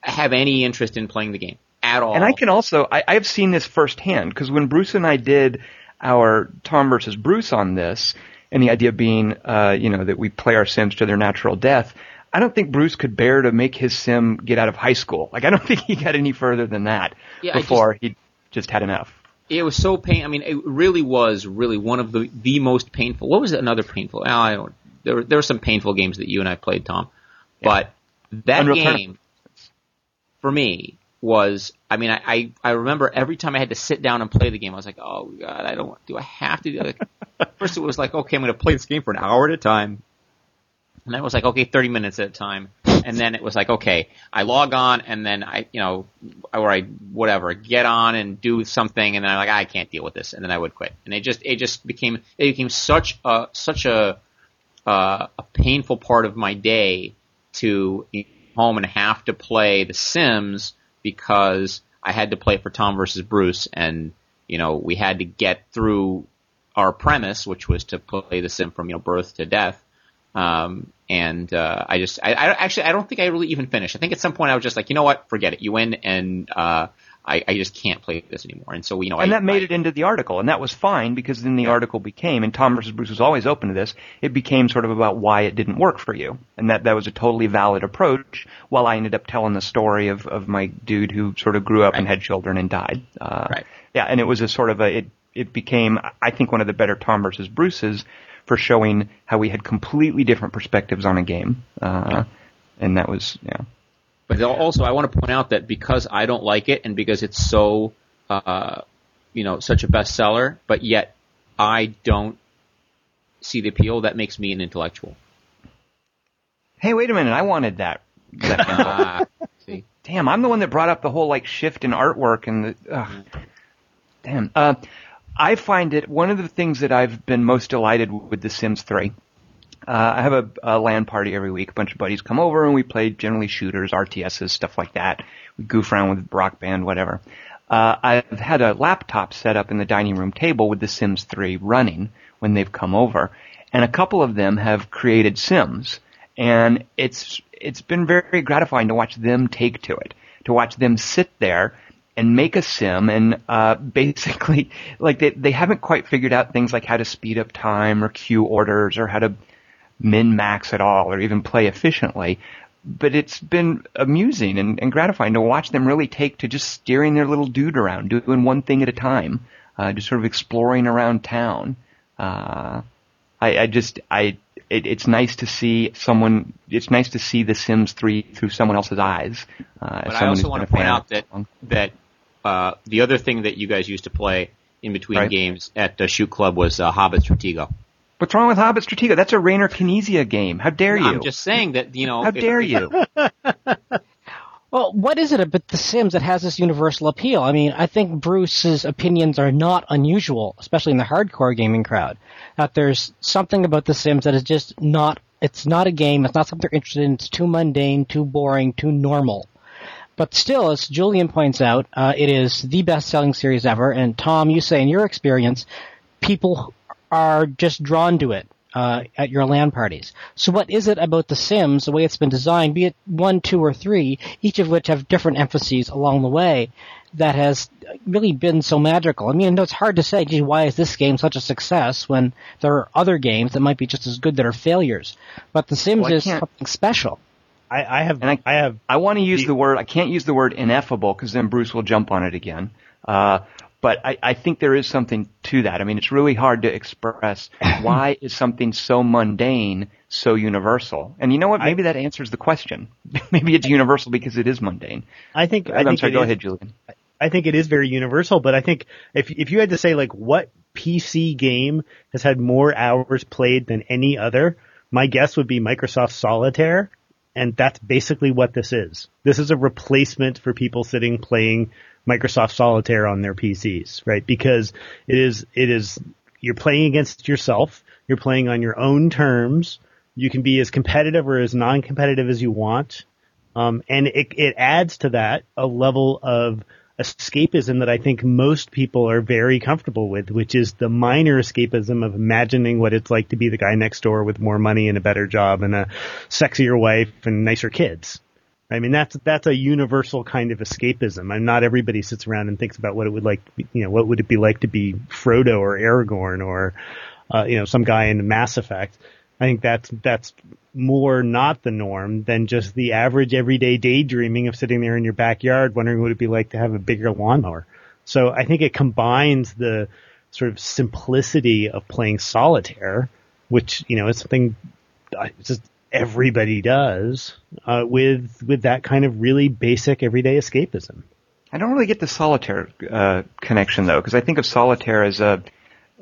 S4: have any interest in playing the game at all.
S2: And I can also, I, I have seen this firsthand because when Bruce and I did our Tom versus Bruce on this, and the idea being, uh, you know, that we play our Sims to their natural death. I don't think Bruce could bear to make his Sim get out of high school. Like, I don't think he got any further than that yeah, before just, he just had enough.
S4: It was so pain. I mean, it really was really one of the the most painful. What was? Another painful? I don't there were, there were some painful games that you and I played, Tom. Yeah. But that Unreal game, for me, was, I mean, I, I, I remember every time I had to sit down and play the game, I was like, oh god, I don't, do I have to do that? First it was like, okay, I'm going to play this game for an hour at a time. And then it was like, okay, 30 minutes at a time. And then it was like, okay, I log on and then I, you know, or I, whatever, get on and do something and then I'm like, I can't deal with this. And then I would quit. And it just, it just became, it became such a, such a, uh, a painful part of my day to home and have to play The Sims because I had to play for Tom versus Bruce, and you know we had to get through our premise, which was to play the sim from you know birth to death. Um, and uh, I just, I, I actually, I don't think I really even finished. I think at some point I was just like, you know what, forget it. You win, and uh, I, I just can't play this anymore. And so, you know,
S2: and
S4: I,
S2: that made
S4: I,
S2: it into the article, and that was fine because then the yeah. article became, and Tom versus Bruce was always open to this. It became sort of about why it didn't work for you, and that that was a totally valid approach. While I ended up telling the story of of my dude who sort of grew up right. and had children and died.
S4: Uh, right.
S2: Yeah, and it was a sort of a it it became I think one of the better Tom versus Bruces for showing how we had completely different perspectives on a game. Uh, yeah. And that was yeah.
S4: But also, I want to point out that because I don't like it and because it's so, uh, you know, such a bestseller, but yet I don't see the appeal, that makes me an intellectual.
S2: Hey, wait a minute! I wanted that. that uh, see, damn! I'm the one that brought up the whole like shift in artwork and the. Uh, damn. Uh, I find it one of the things that I've been most delighted with The Sims 3 uh, I have a, a LAN party every week. A bunch of buddies come over and we play generally shooters, RTSs, stuff like that. We goof around with Rock Band, whatever. uh, I've had a laptop set up in the dining room table with The Sims 3 running when they've come over, and a couple of them have created Sims, and it's it's been very gratifying to watch them take to it, to watch them sit there and make a sim and uh, basically like they they haven't quite figured out things like how to speed up time or queue orders or how to min max at all or even play efficiently. But it's been amusing and, and gratifying to watch them really take to just steering their little dude around, doing one thing at a time, uh, just sort of exploring around town. Uh, I, I just I it, it's nice to see someone. It's nice to see The Sims 3 through someone else's eyes.
S4: Uh, but I also want to point out that that uh, the other thing that you guys used to play in between right. games at the Shoot Club was uh, Hobbit Stratego.
S2: What's wrong with Hobbit Stratego? That's a Rainer Knizia game. How dare you?
S4: I'm just saying that you know.
S2: How dare you?
S1: well, what is it about The Sims that has this universal appeal? I mean, I think Bruce's opinions are not unusual, especially in the hardcore gaming crowd. That there's something about The Sims that is just not. It's not a game. It's not something they're interested in. It's too mundane, too boring, too normal. But still, as Julian points out, uh, it is the best-selling series ever. And Tom, you say in your experience, people are just drawn to it uh, at your LAN parties. So, what is it about The Sims, the way it's been designed, be it one, two, or three, each of which have different emphases along the way, that has really been so magical? I mean, it's hard to say, gee, why is this game such a success when there are other games that might be just as good that are failures? But The Sims well, is something special.
S3: I, I have, and I, I have.
S2: I want to use the, the word. I can't use the word ineffable because then Bruce will jump on it again. Uh, but I, I think there is something to that. I mean, it's really hard to express why is something so mundane so universal. And you know what? Maybe I, that answers the question. Maybe it's universal because it is mundane.
S3: I think.
S2: I
S3: am
S2: sorry. Go is, ahead, Julian.
S3: I think it is very universal, but I think if if you had to say like what PC game has had more hours played than any other, my guess would be Microsoft Solitaire and that's basically what this is. This is a replacement for people sitting playing Microsoft Solitaire on their PCs, right? Because it is, it is, you're playing against yourself. You're playing on your own terms. You can be as competitive or as non-competitive as you want. Um, and it, it adds to that a level of escapism that I think most people are very comfortable with, which is the minor escapism of imagining what it's like to be the guy next door with more money and a better job and a sexier wife and nicer kids. I mean, that's, that's a universal kind of escapism. And not everybody sits around and thinks about what it would like, you know, what would it be like to be Frodo or Aragorn or, uh, you know, some guy in Mass Effect. I think that's that's more not the norm than just the average everyday daydreaming of sitting there in your backyard wondering what it'd be like to have a bigger lawnmower. So I think it combines the sort of simplicity of playing solitaire, which you know is something just everybody does, uh, with with that kind of really basic everyday escapism.
S2: I don't really get the solitaire uh, connection though, because I think of solitaire as a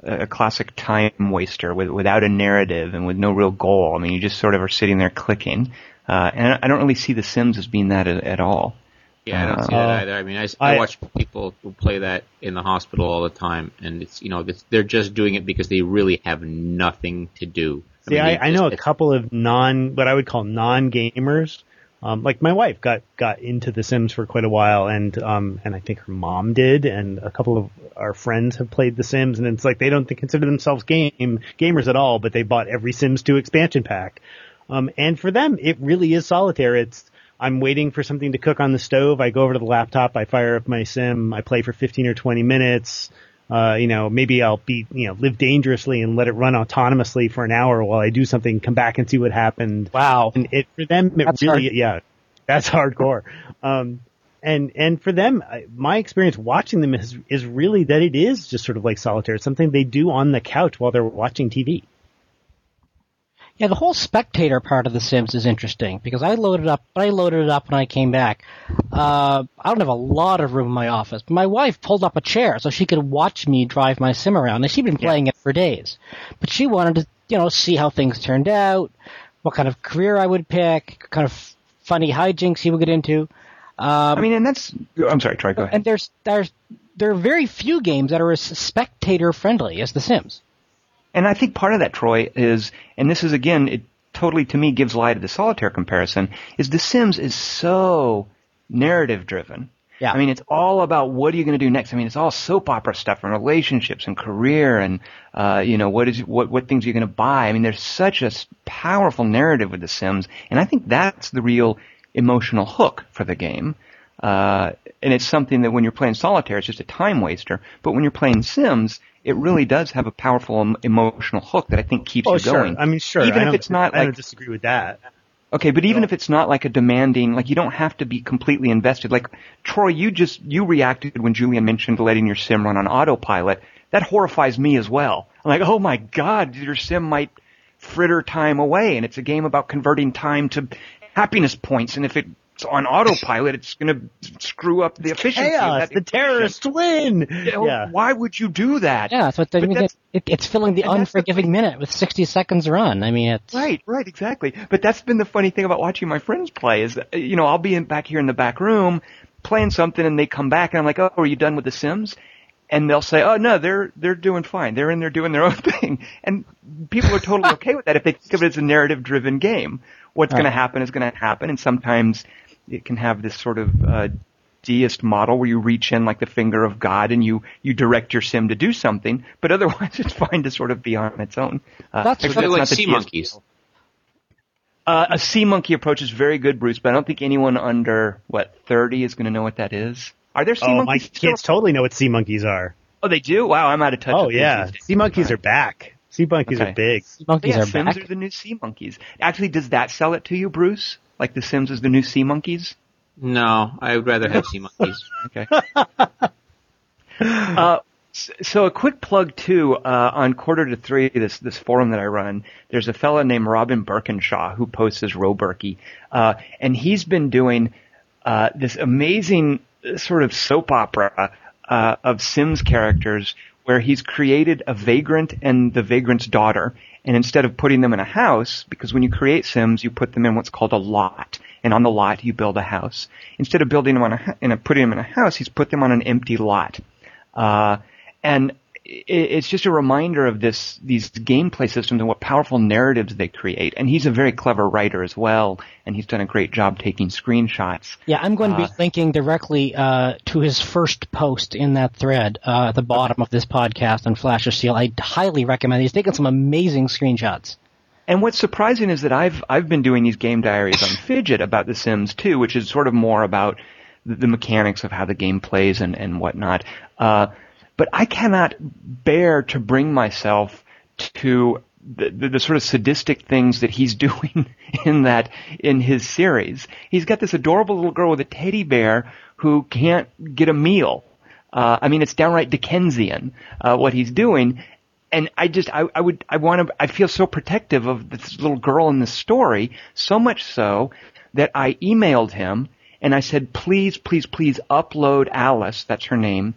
S2: a classic time waster with, without a narrative and with no real goal. I mean, you just sort of are sitting there clicking. Uh, and I don't really see The Sims as being that at, at all.
S4: Yeah, I don't see that uh, either. I mean, I, I, watch people who play that in the hospital all the time, and it's you know it's, they're just doing it because they really have nothing to do.
S3: I see, mean, I, I know a couple of non, what I would call non gamers um, like my wife got got into The Sims for quite a while, and um, and I think her mom did, and a couple of our friends have played The Sims, and it's like they don't consider themselves game gamers at all, but they bought every Sims 2 expansion pack. Um, and for them, it really is solitaire. It's I'm waiting for something to cook on the stove. I go over to the laptop, I fire up my sim, I play for 15 or 20 minutes. Uh, you know, maybe I'll be, you know, live dangerously and let it run autonomously for an hour while I do something, come back and see what happened.
S1: Wow.
S3: And it, for them, it that's really, hard. yeah, that's hardcore. Um, and, and for them, my experience watching them is, is really that it is just sort of like solitaire. It's something they do on the couch while they're watching TV.
S1: Yeah, the whole spectator part of The Sims is interesting because I loaded up. but I loaded it up when I came back. Uh, I don't have a lot of room in my office. But My wife pulled up a chair so she could watch me drive my sim around, and she'd been playing yeah. it for days. But she wanted to, you know, see how things turned out, what kind of career I would pick, kind of funny hijinks he would get into.
S2: Um, I mean, and that's. I'm sorry, Troy. Go ahead.
S1: And there's there's there are very few games that are as spectator friendly as The Sims.
S2: And I think part of that, Troy, is, and this is again, it totally to me gives light to the solitaire comparison, is The Sims is so narrative driven.
S1: Yeah.
S2: I mean, it's all about what are you going to do next. I mean, it's all soap opera stuff and relationships and career and, uh, you know, what is, what, what things are you going to buy? I mean, there's such a powerful narrative with The Sims, and I think that's the real emotional hook for the game. Uh, and it's something that when you're playing solitaire, it's just a time waster. But when you're playing Sims, it really does have a powerful emotional hook that I think keeps
S3: Oh,
S2: you
S3: sure.
S2: going.
S3: I mean, sure.
S2: Even
S3: I
S2: if it's not
S3: I
S2: like
S3: don't disagree with that.
S2: Okay, but even if it's not like a demanding, like you don't have to be completely invested. Like Troy, you just you reacted when Julian mentioned letting your sim run on autopilot. That horrifies me as well. I'm like, oh my god, your sim might fritter time away, and it's a game about converting time to happiness points. And if it's on autopilot, it's going to screw up the efficiency.
S3: Chaos.
S2: that
S3: The terrorists win.
S2: equation.
S3: Yeah.
S2: Why would you do that?
S1: Yeah, that's what I mean.
S2: that's-
S1: It, it's filling the
S2: and that's the
S1: unforgiving minute with 60 seconds run. I mean, it's
S2: Right, right, exactly. But that's been the funny thing about watching my friends play is, that, you know, I'll be in back here in the back room playing something and they come back and I'm like, oh, are you done with The Sims? And they'll say, oh no, they're, they're doing fine. They're in there doing their own thing. And people are totally okay with that if they think of it as a narrative driven game. What's
S1: Right.
S2: going to happen is going to happen and sometimes it can have this sort of, uh, deist model where you reach in like the finger of God and you, you direct your sim to do something, but otherwise it's fine to sort of be on its own. Uh,
S1: That's
S2: actually,
S1: true.
S4: They're like
S2: not the
S4: sea
S2: deist
S4: monkeys.
S2: uh, a sea monkey approach is very good, Bruce, but I don't think anyone under what thirty is going to know what that is. Are there sea
S3: Oh, my
S2: still?
S3: kids totally know what sea monkeys are.
S2: Oh, they do. Wow, I'm out of touch.
S3: Oh
S2: with
S3: yeah, sea monkeys
S2: Right.
S3: are back. Sea monkeys
S2: Okay.
S3: are big.
S1: Sea monkeys
S2: yeah,
S1: are
S2: Sims
S1: back.
S2: are the new sea monkeys. Actually, does that sell it to you, Bruce? Like the Sims is the new sea monkeys?
S4: No, I would rather have sea monkeys.
S2: Okay. uh, so a quick plug too uh, on quarter to three this this forum that I run. There's a fella named Robin Burkinshaw who posts as Roberky, uh, and he's been doing uh, this amazing uh, sort of soap opera uh, of Sims characters where he's created a vagrant and the vagrant's daughter. And instead of putting them in a house, because when you create Sims, you put them in what's called a lot. And on the lot, you build a house. Instead of building them on a, hu- in a putting them in a house, he's put them on an empty lot. Uh, and it's just a reminder of this, these gameplay systems and what powerful narratives they create. And he's a very clever writer as well, and he's done a great job taking screenshots.
S1: Yeah, I'm going to be
S2: Uh,
S1: linking directly uh, to his first post in that thread uh, at the bottom of this podcast on Flash of Steel. I highly recommend. it. He's taken some amazing screenshots.
S2: And what's surprising is that I've I've been doing these game diaries on Fidgit about The Sims too, which is sort of more about the, the mechanics of how the game plays and and whatnot. Uh, but I cannot bear to bring myself to the, the, the sort of sadistic things that he's doing in that in his series. He's got this adorable little girl with a teddy bear who can't get a meal. Uh, I mean, it's downright Dickensian uh, what he's doing, and I just I, I would I want to I feel so protective of this little girl in the story, so much so that I emailed him and I said, please, please, please upload Alice, that's her name,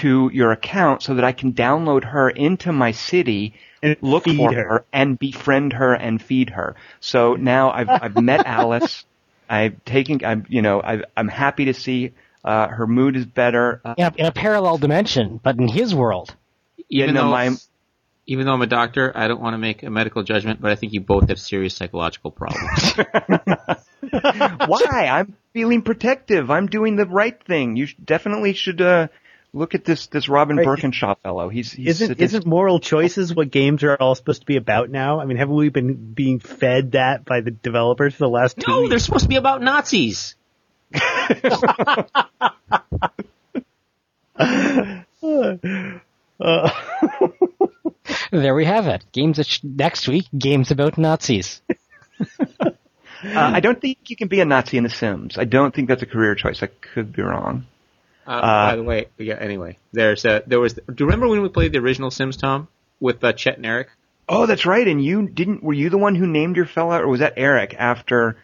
S2: to your account so that I can download her into my city,
S3: And
S2: look
S3: feed
S2: for
S3: her.
S2: her. and befriend her and feed her. So now I've I've met Alice. I've taken I'm you know i I'm happy to see uh, her mood is better. Uh,
S1: In a, in a parallel dimension, but in his world.
S4: Even
S2: no,
S4: though,
S2: my-
S4: even though I'm a doctor, I don't want to make a medical judgment, but I think you both have serious psychological problems.
S2: Why? I'm feeling protective. I'm doing the right thing. You definitely should uh, look at this this Robin
S3: Right.
S2: Burkinshaw fellow. He's, he's
S3: Isn't
S2: sadistic.
S3: isn't moral choices what games are all supposed to be about now? I mean, haven't we been being fed that by the developers for the last two?
S4: no,
S3: years?
S4: they're supposed to be about Nazis.
S1: There we have it. Games that sh- next week. Games about Nazis.
S2: Uh, I don't think you can be a Nazi in The Sims. I don't think that's a career choice. I could be wrong.
S4: Uh, by the way, yeah. Anyway, there's a, there was. Do you remember when we played the original Sims, Tom, with uh, Chet and Eric?
S2: Oh, that's right. And you didn't? Were you the one who named your fella, or was that Eric? After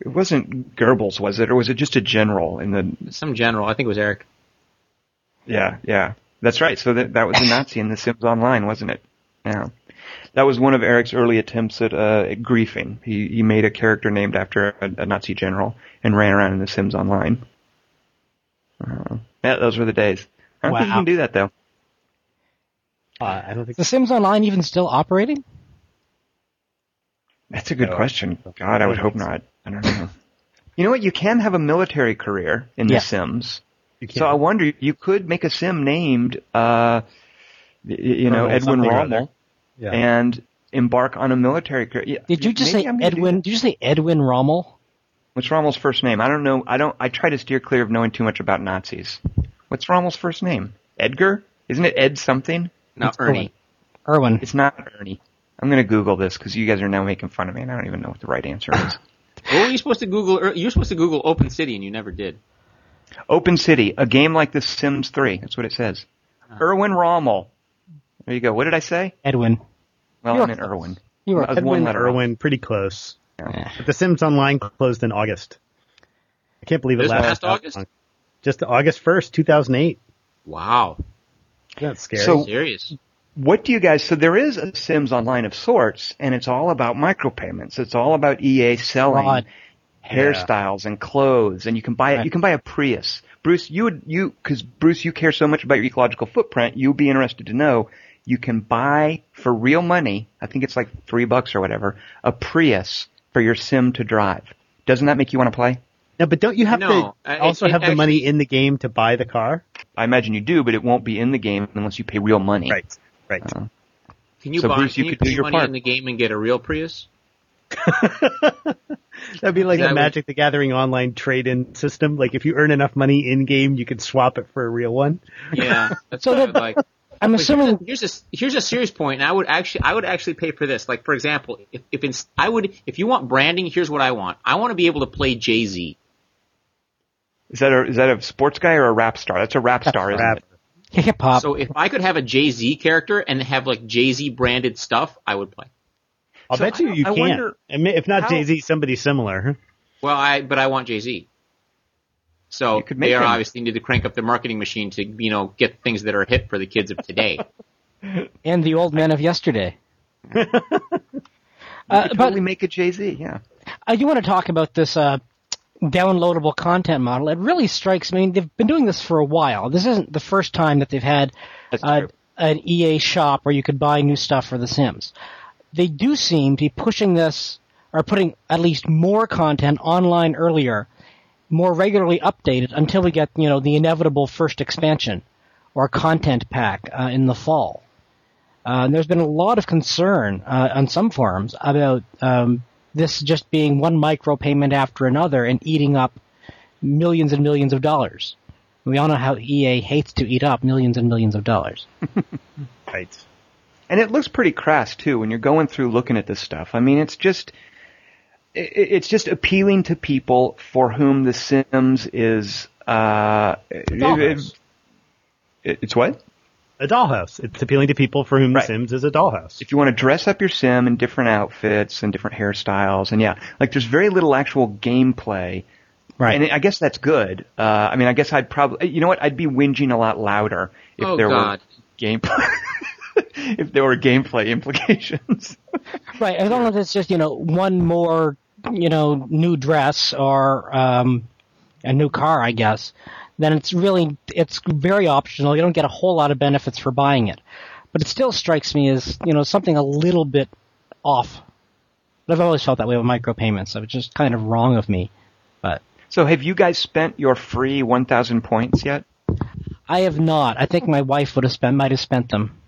S2: it wasn't Goebbels, was it, or was it just a general in the?
S4: Some general. I think it was Eric.
S2: Yeah, yeah, that's right. So that that was a Nazi in The Sims Online, wasn't it? Yeah. That was one of Eric's early attempts at, uh, at griefing. He he made a character named after a, a Nazi general and ran around in The Sims Online. Uh, yeah, those were the days. I don't think you can do that though.
S3: Uh, I don't think
S1: The Sims Online even still operating?
S2: That's a good
S3: No.
S2: question. God, I would hope not. I don't know. You know what? You can have a military career in The Sims. So I wonder, you could make a sim named, uh, y- you know,
S3: Colonel
S2: Edwin Rommel,
S3: yeah.
S2: and embark on a military career.
S1: Did you just
S2: maybe
S1: say
S2: I'm
S1: Edwin? Did you say Edwin Rommel?
S2: What's Rommel's first name? I don't know. I don't. I try to steer clear of knowing too much about Nazis. What's Rommel's first name? Edgar? Isn't it Ed something?
S4: Not
S1: It's
S4: Ernie.
S1: Erwin.
S2: It's not Ernie. I'm gonna Google this because you guys are now making fun of me, and I don't even know what the right answer is.
S4: What were you supposed to Google? er- You were supposed to Google Open City, and you never did.
S2: Open City, a game like The Sims 3. That's what it says. Erwin Rommel. There you go. What did I say?
S1: Edwin.
S2: Well,
S1: You
S2: I
S1: were
S2: meant Erwin.
S1: You were
S2: I one
S3: Edwin
S2: letter off.
S3: Irwin, pretty close.
S1: Yeah.
S3: But The Sims Online closed in August. I can't believe it
S4: This
S3: lasted
S4: past August?
S3: long. Just August 1st, 2008.
S4: Wow,
S3: That's scary.
S2: So-
S4: serious.
S2: What do you guys? So there is a Sims Online of sorts, and it's all about micropayments. It's all about EA selling
S1: Fraud.
S2: hairstyles and clothes, and you can buy it.
S1: Right.
S2: You can buy a Prius. Bruce, you would you because Bruce, you care so much about your ecological footprint. You'd be interested to know you can buy for real money. I think it's like three bucks or whatever. A Prius for your Sim to drive. Doesn't that make you want to play?
S3: no, but don't you have
S4: No,
S3: to
S4: it-
S3: also
S4: it
S3: have the money in the game to buy the car?
S2: I imagine you do, but it won't be in the game unless you pay real money.
S3: Right. Right.
S2: Uh,
S4: Can you
S2: So,
S4: buy?
S2: Bruce,
S4: can
S2: you
S4: you
S2: could do
S4: pay
S2: your
S4: money
S2: part.
S4: in the game and get a real Prius?
S3: That'd be like
S4: That
S3: the
S4: would-
S3: Magic the Gathering online trade-in system. Like if you earn enough money in game, you can swap it for a real one.
S4: Yeah, that's
S1: So
S4: what I would like.
S1: I'm
S4: But
S1: assuming
S4: here's a, here's a here's a serious point, and I would actually I would actually pay for this. Like for example, if if it's, I would if you want branding, here's what I want. I want to be able to play Jay Z.
S2: Is that a is that a sports guy or a rap star? That's a rap star, isn't
S3: Rap.
S2: it?
S1: hip hop.
S4: So if I could have a Jay Z character and have like Jay Z branded stuff, I would play.
S3: I'll
S2: So
S3: bet you
S2: I-
S3: you
S2: I
S3: can.
S2: wonder
S3: If not Jay Z, somebody similar.
S4: Well, I but I want Jay Z. So
S2: could
S4: they are
S2: him-
S4: obviously need to crank up their marketing machine to you know get things that are hip for the kids of today.
S1: and the old men of yesterday.
S2: You
S1: Uh,
S2: could
S1: but
S2: totally make a Jay Z. Yeah.
S1: I do want to talk about this uh, downloadable content model. It really strikes me. They've been doing this for a while. This isn't the first time that they've had
S2: That's
S1: uh, an EA shop where you could buy new stuff for The Sims. They do seem to be pushing this or putting at least more content online earlier, more regularly updated until we get you know the inevitable first expansion or content pack uh, in the fall. Uh, there's been a lot of concern uh, on some forums about um, this just being one micropayment after another and eating up millions and millions of dollars. We all know how EA hates to eat up millions and millions of dollars.
S3: Right.
S2: And it looks pretty crass too when you're going through looking at this stuff. I mean, it's just it's just appealing to people for whom The Sims is uh
S3: Dollhouse.
S2: it- it's what?
S3: A dollhouse. It's appealing to people for whom
S2: Right.
S3: The Sims is a dollhouse.
S2: If you want to dress up your sim in different outfits and different hairstyles and yeah, like there's very little actual gameplay
S1: Right.
S2: And I guess that's good. Uh, I mean, I guess I'd probably, you know what? I'd be whinging a lot louder if
S4: Oh,
S2: there
S4: God.
S2: were gameplay, if there were gameplay implications.
S1: Right, as long as it's just you know one more you know new dress or um, a new car, I guess, then it's really it's very optional. You don't get a whole lot of benefits for buying it, but it still strikes me as you know something a little bit off. But I've always felt that way with micropayments. So it's just kind of wrong of me. But
S2: so, have you guys spent your free 1,000 points yet?
S1: I have not. I think my wife would have spent might have spent them.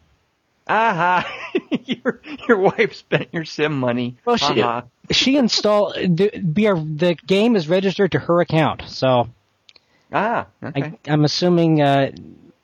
S2: Aha! your your wife spent your sim money.
S1: Well, she
S2: Aha.
S1: she installed the we the game is registered to her account, so
S2: Ah, okay.
S1: I, I'm assuming uh,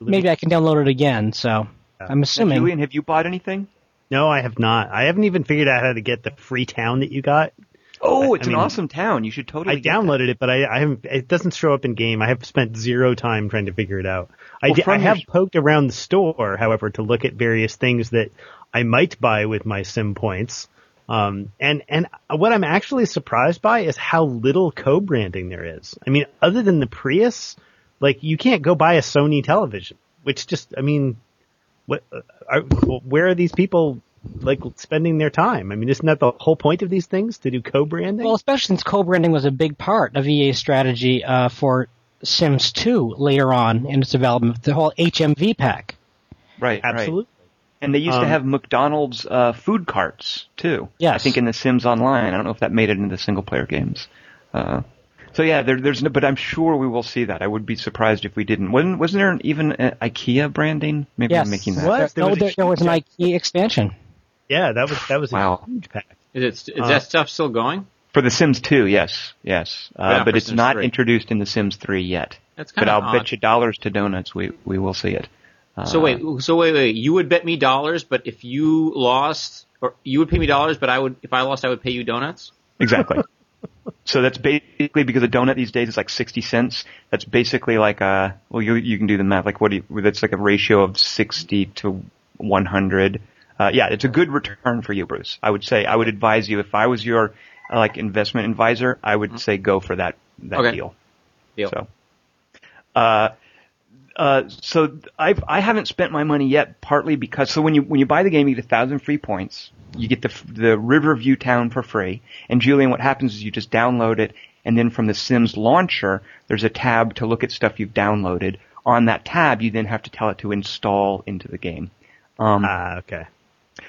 S1: maybe I can download it again. So I'm
S2: Now,
S1: assuming.
S2: Julian, have you bought anything?
S3: No, I have not. I haven't even figured out how to get the free town that you got.
S2: Oh, it's
S3: I
S2: an
S3: mean,
S2: awesome town. You should totally.
S3: I
S2: get that.
S3: downloaded it, but I, I haven't. It doesn't show up in game. I have spent zero time trying to figure it out. I,
S2: Well,
S3: I
S2: from your-
S3: have poked around the store, however, to look at various things that I might buy with my sim points. Um, and and what I'm actually surprised by is how little co-branding there is. I mean, other than the Prius, like you can't go buy a Sony television, which just, I mean, what uh, are, where are these people like spending their time? I mean, isn't that the whole point of these things to do co-branding?
S1: Well, especially since co-branding was a big part of EA's strategy uh, for Sims 2 later on in its development, the whole H&M pack.
S2: Right, right.
S3: Absolutely.
S2: And they used to
S3: Um,
S2: have McDonald's uh, food carts too.
S1: Yes.
S2: I think in The Sims Online. I don't know if that made it into the single player games. Uh, So yeah, there, there's no, but I'm sure we will see that. I would be surprised if we didn't. Wasn't wasn't there even an IKEA branding? Maybe
S1: Yes.
S2: I'm making that.
S3: What?
S1: There,
S3: There
S1: no,
S3: was
S1: there, there was an
S3: huge-
S1: IKEA expansion.
S3: Yeah, that was that was
S2: Wow.
S3: a huge pack.
S4: Is it is
S3: Uh,
S4: that stuff still going?
S2: For The Sims 2, yes, yes, uh,
S4: Yeah,
S2: but it's
S4: Sims
S2: not
S4: 3.
S2: introduced in The Sims 3 yet.
S4: That's
S2: But
S4: kind
S2: I'll
S4: of
S2: bet you dollars to donuts we we will see it. Uh,
S4: So wait, so wait, wait. You would bet me dollars, but if you lost, or you would pay me dollars, but I would, if I lost, I would pay you donuts.
S2: Exactly. so that's basically because a donut these days is like 60 cents. That's basically like a, well, you, you can do the math. Like what do you, that's like a ratio of 60 to 100. Uh, yeah, it's a good return for you, Bruce. I would say, I would advise you if I was your, uh, like investment advisor, I would say go for that, that
S4: Okay.
S2: deal.
S4: Deal.
S2: So, uh, uh, so I've, I haven't spent my money yet, partly because so when you when you buy the game, you get a thousand free points. You get the the Riverview town for free. And Julian, what happens is you just download it, and then from the Sims launcher, there's a tab to look at stuff you've downloaded. On that tab, you then have to tell it to install into the game. Um,
S3: Ah, okay.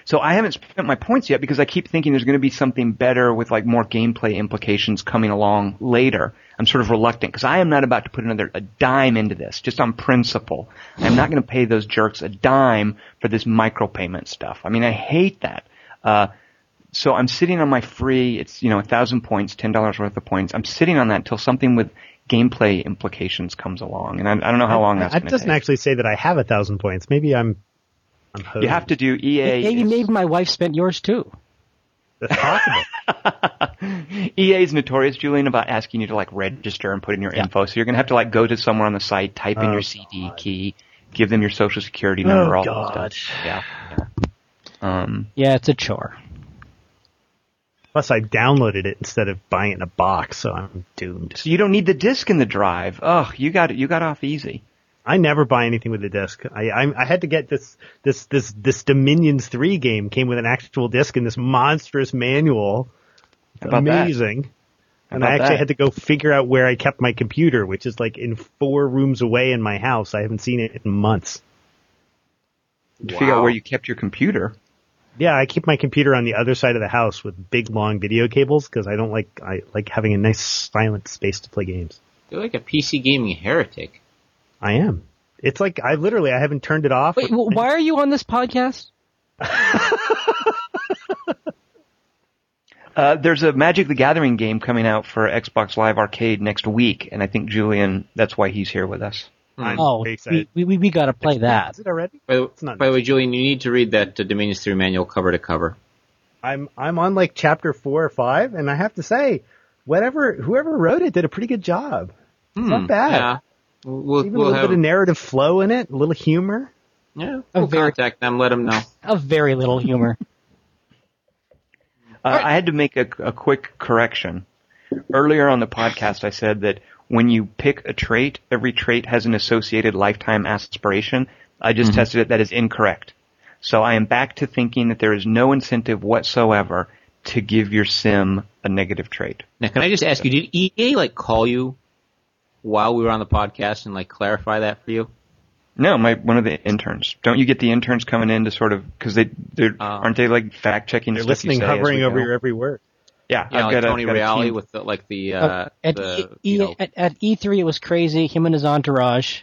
S2: So I haven't spent my points yet because I keep thinking there's going to be something better with like more gameplay implications coming along later. I'm sort of reluctant because I am not about to put another a dime into this just on principle. I'm not going to pay those jerks a dime for this micropayment stuff. I mean, I hate that. Uh, so I'm sitting on my free, it's, you know, a thousand points, ten dollars worth of points. I'm sitting on that until something with gameplay implications comes along. And I, I don't know how long that's
S3: That
S2: going to
S3: doesn't
S2: take.
S3: actually say that I have a thousand points. Maybe I'm. I'm hosed.
S2: you have to do EA.
S1: Maybe,
S2: is-
S1: maybe my wife spent yours too.
S3: That's possible.
S2: EA is notorious, Julian, about asking you to like register and put in your
S1: Yeah.
S2: info. So you're gonna have to like go to somewhere on the site, type in
S3: Oh,
S2: your CD key, give them your social security number,
S3: Oh,
S2: all
S3: God.
S2: that stuff. Yeah. yeah. Um,
S1: Yeah, it's a chore.
S3: Plus, I downloaded it instead of buying it in a box, so I'm doomed.
S2: so you don't need the disc in the drive. Oh, you got it. You got off easy.
S3: I never buy anything with a disc. I, I I had to get this this this this Dominions three game came with an actual disc and this monstrous manual.
S2: How that?
S3: Amazing. And I actually
S2: that?
S3: had to go figure out where I kept my computer, which is like in four rooms away in my house. I haven't seen it in months.
S2: Figure out where you kept your computer.
S3: Yeah, I keep my computer on the other side of the house with big long video cables because I don't like I like having a nice silent space to play games.
S4: You're like a PC gaming heretic.
S3: I am. It's like I literally I haven't turned it off.
S1: Wait, wh- why are you on this podcast?
S2: Uh, there's a Magic the Gathering game coming out for Xbox Live Arcade next week, and I think Julian, that's why he's here with us.
S3: I'm
S1: Oh, we, we, we, we gotta play that.
S3: Is it already?
S4: By the,
S3: It's not
S4: by the way, Julian, you need to read that uh, Dominions 3 manual cover to cover.
S3: I'm I'm on like chapter four or five, and I have to say, whatever whoever wrote it did a pretty good job. It's not bad.
S4: Yeah. We'll,
S3: Even
S4: we'll
S3: a little
S4: have,
S3: bit of narrative flow in it, a little humor.
S4: yeah,
S1: A
S4: we'll
S1: very-
S4: contact them, let them know.
S1: A very little humor.
S2: Uh, I had to make a, a quick correction. Earlier on the podcast, I said that when you pick a trait, every trait has an associated lifetime aspiration. I just tested it. That is incorrect. So I am back to thinking that there is no incentive whatsoever to give your sim a negative trait.
S4: Now, can I just ask you, did EA like call you while we were on the podcast and like clarify that for you?
S2: No, my one of the interns. Don't you get the interns coming in to sort of because they they're
S4: Oh.
S2: aren't they like fact checking?
S3: They're listening, hovering over your every word.
S2: Yeah,
S4: Yeah,
S2: I've
S4: like
S2: got a-
S4: Tony
S2: got a
S4: Reale
S2: team.
S4: with the, like the, uh,
S1: Uh, at,
S4: the,
S1: e,
S4: you know,
S1: at, at E3 it was crazy, him and his entourage.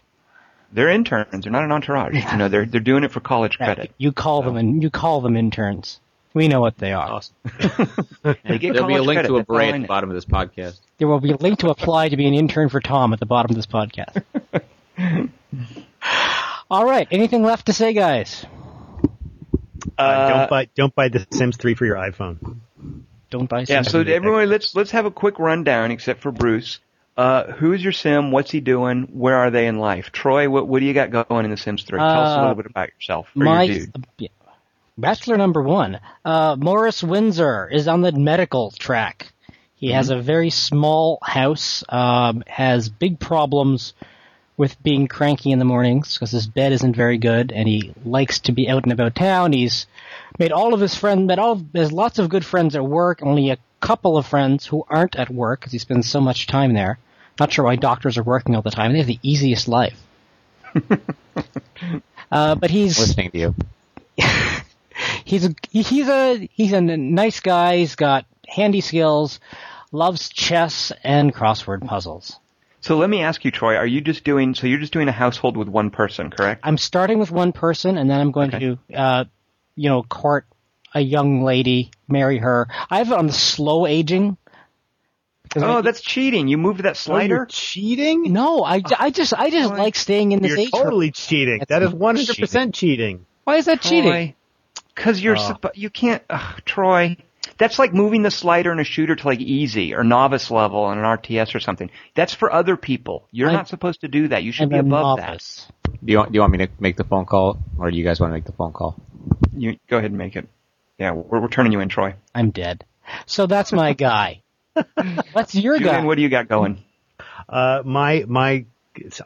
S2: They're interns. They're not an entourage. You know, they're they're doing it for college credit.
S1: You call them and you call them interns. We know what they are.
S4: awesome.
S2: They
S4: There'll be a
S2: college
S4: link
S2: credit.
S4: to a
S2: That's all
S4: bray
S2: I
S4: at the bottom of this podcast.
S1: There will be a link to apply to be an intern for Tom at the bottom of this podcast. All right. Anything left to say, guys?
S3: Uh,
S2: Uh,
S3: don't buy don't buy The Sims 3 for your iPhone.
S1: Don't buy.
S2: Sims
S1: Yeah,
S2: so everyone, let's let's have a quick rundown, except for Bruce. Uh, who's your sim? What's he doing? Where are they in life? Troy, what what do you got going in The Sims 3? Tell us a
S1: Uh,
S2: little bit about yourself.
S1: My
S2: your dude.
S1: yeah. Bachelor number one, uh, Morris Windsor is on the medical track. He has
S2: Mm-hmm.
S1: a very small house, um, has big problems with being cranky in the mornings because his bed isn't very good, and he likes to be out and about town. He's made all of his friends, met all, has lots of good friends at work, only a couple of friends who aren't at work because he spends so much time there. Not sure why doctors are working all the time. They have the easiest life. uh, but he's
S4: Listening to you.
S1: He's a he's a he's a n- nice guy. He's got handy skills. loves chess and crossword puzzles.
S2: So let me ask you, Troy, are you just doing, so you're just doing a household with one person, correct?
S1: I'm starting with one person, and then I'm going
S2: Okay.
S1: to, uh, you know, court a young lady, marry her. I have it on the slow aging.
S2: Oh,
S1: I-
S2: that's cheating. You moved that
S3: Oh,
S2: slider?
S3: cheating?
S1: no, I, I just I just
S2: Troy,
S1: like staying in this
S3: You're
S1: age. group.
S3: totally cheating.
S1: That's
S3: that is
S1: one
S3: hundred percent cheating.
S1: Why is that cheating?
S2: Because you're,
S3: Oh.
S2: you can't, ugh, Troy. That's like moving the slider in a shooter to like easy or novice level on an RTS or something. That's for other people. You're
S1: I'm-
S2: not supposed to do that. You should
S1: I'm
S2: be above
S1: novice.
S4: Do you want, do you want me to make the phone call, or do you guys want to make the phone call?
S2: You go ahead and make it. Yeah, we're, we're turning you in, Troy.
S1: I'm dead. So that's my guy. What's your
S2: Julian,
S1: guy?
S2: what do you got going?
S3: Uh, my, my,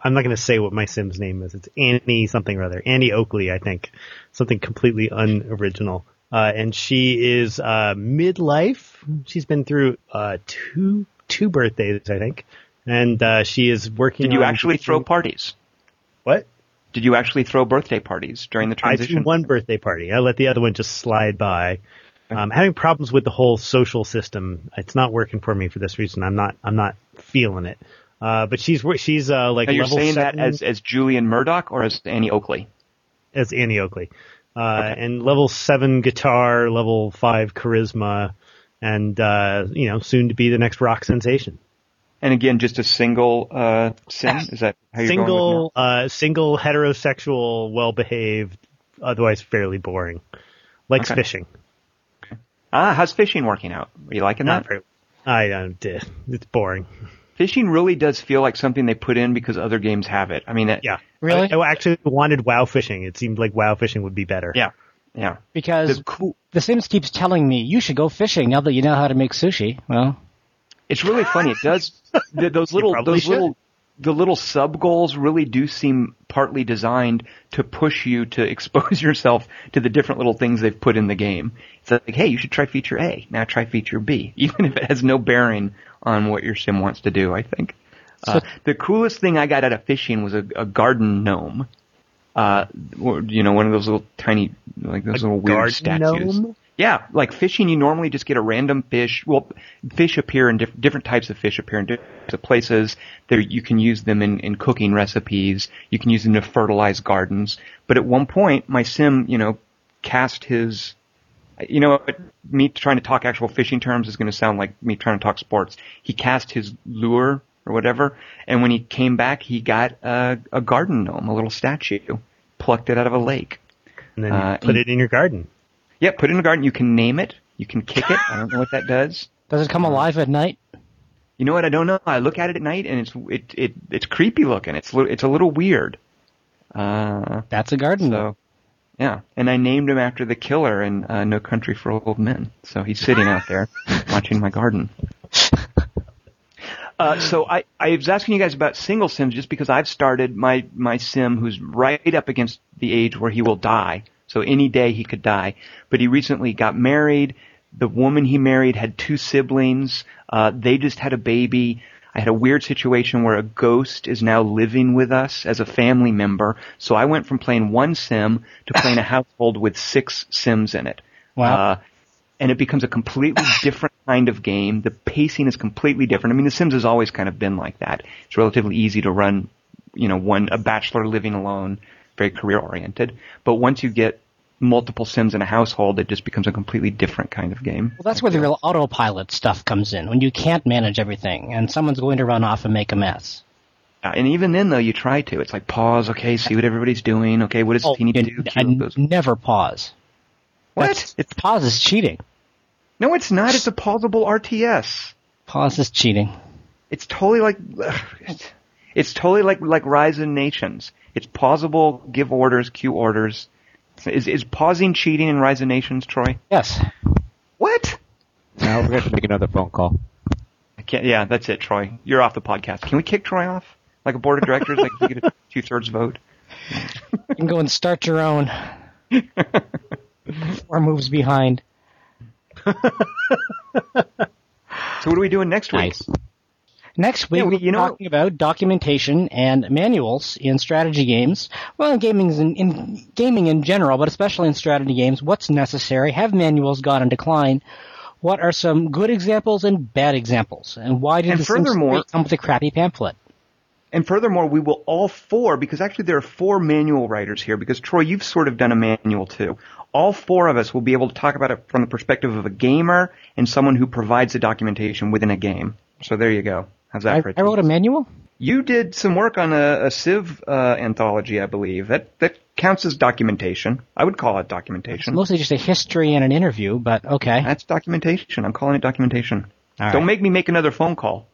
S3: I'm not going to say what my Sim's name is. It's Annie something or other. Annie Oakley, I think. Something completely unoriginal. Uh, and she is, uh, midlife. She's been through, uh, two, two birthdays, I think. And, uh, she is working
S2: Did you actually throw parties?
S3: what?
S2: Did you actually throw birthday parties during the transition?
S3: I threw one birthday party. I let the other one just slide by. Um, having problems with the whole social system. It's not working for me for this reason. I'm not. I'm not feeling it. Uh, but she's she's uh, like
S2: Now, you're
S3: level
S2: saying
S3: seven
S2: that as as Julian Murdoch or as Annie Oakley?
S3: as Annie Oakley, uh, and level seven guitar, level five charisma, and uh, you know soon to be the next rock sensation.
S2: And again, just a single uh, sim. Is that how you're going with
S3: Single, uh, single heterosexual, well behaved, otherwise fairly boring. Likes
S2: Okay.
S3: fishing.
S2: Ah, how's fishing working out? Are you liking
S3: Not
S2: that?
S3: very. I don't. uh, It's boring.
S2: Fishing really does feel like something they put in because other games have it. I mean, it,
S3: Yeah.
S1: Really?
S3: I, I actually wanted WoW fishing. It seemed like WoW fishing would be better.
S2: yeah, yeah.
S1: Because
S2: The cool.
S1: The Sims keeps telling me you should go fishing now that you know how to make sushi. Well,
S2: It's really funny. It does th those little those
S3: should.
S2: little the little sub goals really do seem partly designed to push you to expose yourself to the different little things they've put in the game. It's like, hey, you should try feature A. Now try feature B, even if it has no bearing on what your sim wants to do. I think. Uh, the coolest thing I got out of fishing was a, a garden gnome. Uh, you know, one of those little tiny, like those little weird statues.
S3: gnome?
S2: Yeah, like fishing, you normally just get a random fish. Well, fish appear in diff- different types of fish appear in different places. There, you can use them in, in cooking recipes. You can use them to fertilize gardens. But at one point, my sim, you know, cast his. You know, me trying to talk actual fishing terms is going to sound like me trying to talk sports. He cast his lure or whatever, and when he came back, he got a, a garden gnome, a little statue, plucked it out of a lake.
S3: And then
S2: Uh,
S3: put
S2: and-
S3: it in your garden.
S2: Yeah, put it in a garden. You can name it. You can kick it. I don't know what that does.
S1: does it come alive at night?
S2: You know what? I don't know. I look at it at night and it's it it it's creepy looking. It's li- it's a little weird. Uh,
S1: That's a garden.
S2: so yeah, and I named him after the killer in uh, No Country for Old Men. So he's sitting out there watching my garden. Uh, so I, I was asking you guys about single sims just because I've started my, my sim who's right up against the age where he will die. So any day he could die. But he recently got married. The woman he married had two siblings. Uh, they just had a baby. I had a weird situation where a ghost is now living with us as a family member. So I went from playing one sim to playing a household with six sims in it.
S1: Wow.
S2: Uh, and it becomes a completely different kind of game. The pacing is completely different. I mean, The Sims has always kind of been like that. It's relatively easy to run, you know, one, a bachelor living alone, very career oriented. But once you get multiple Sims in a household, it just becomes a completely different kind of game.
S1: Well, that's where the real autopilot stuff comes in, when you can't manage everything and someone's going to run off and make a mess.
S2: Uh, and even then, though, you try to. It's like pause. Okay, see what everybody's doing. Okay, what does he need to do?
S1: and,
S2: Cue
S1: and
S2: those-
S1: never pause.
S2: What?
S1: That's- It's pause is cheating.
S2: No, it's not. It's a pausable RTS.
S1: Pause is cheating.
S2: It's totally like it's, it's totally like like Rise of Nations. It's pausable, give orders, queue orders. Is is pausing cheating in Rise of Nations, Troy?
S1: Yes.
S2: What?
S4: Now we're going to make another phone call.
S2: I can't. Yeah, that's it, Troy. You're off the podcast. Can we kick Troy off? Like a board of directors, like we get a two thirds vote.
S1: You can go and start your own. Four moves behind.
S2: So what are we doing next week?
S4: Nice.
S1: Next week,
S2: Yeah, we-
S1: we're
S2: you know-
S1: talking about documentation and manuals in strategy games. Well, in gaming, in, in gaming in general, but especially in strategy games, what's necessary? Have manuals gone in decline? what are some good examples and bad examples, and why did
S2: And
S1: the
S2: furthermore-
S1: come with a crappy pamphlet?
S2: And furthermore, we will all four, because actually there are four manual writers here, because Troy, you've sort of done a manual too. All four of us will be able to talk about it from the perspective of a gamer and someone who provides the documentation within a game. So there you go. How's that
S1: I,
S2: for a
S1: I wrote a manual.
S2: You did some work on a, a Civ uh, anthology, I believe. That that counts as documentation. I would call it
S1: It's
S2: documentation.
S1: mostly just a history and an interview, but okay.
S2: That's documentation. I'm calling it documentation.
S1: All
S2: Don't
S1: right.
S2: make me make another phone call.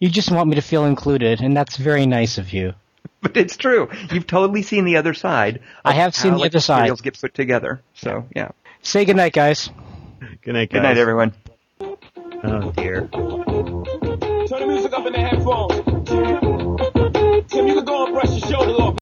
S1: You just want me to feel included, and that's very nice of you.
S2: But it's true. You've totally seen the other side.
S1: I have seen
S2: how,
S1: the
S2: like,
S1: other side.
S2: materials get put together. So yeah.
S1: Say goodnight, guys.
S3: Good night, guys.
S2: Good night, everyone.
S3: Oh dear
S5: music up in the headphones. Tim, you can go and brush your shoulder off.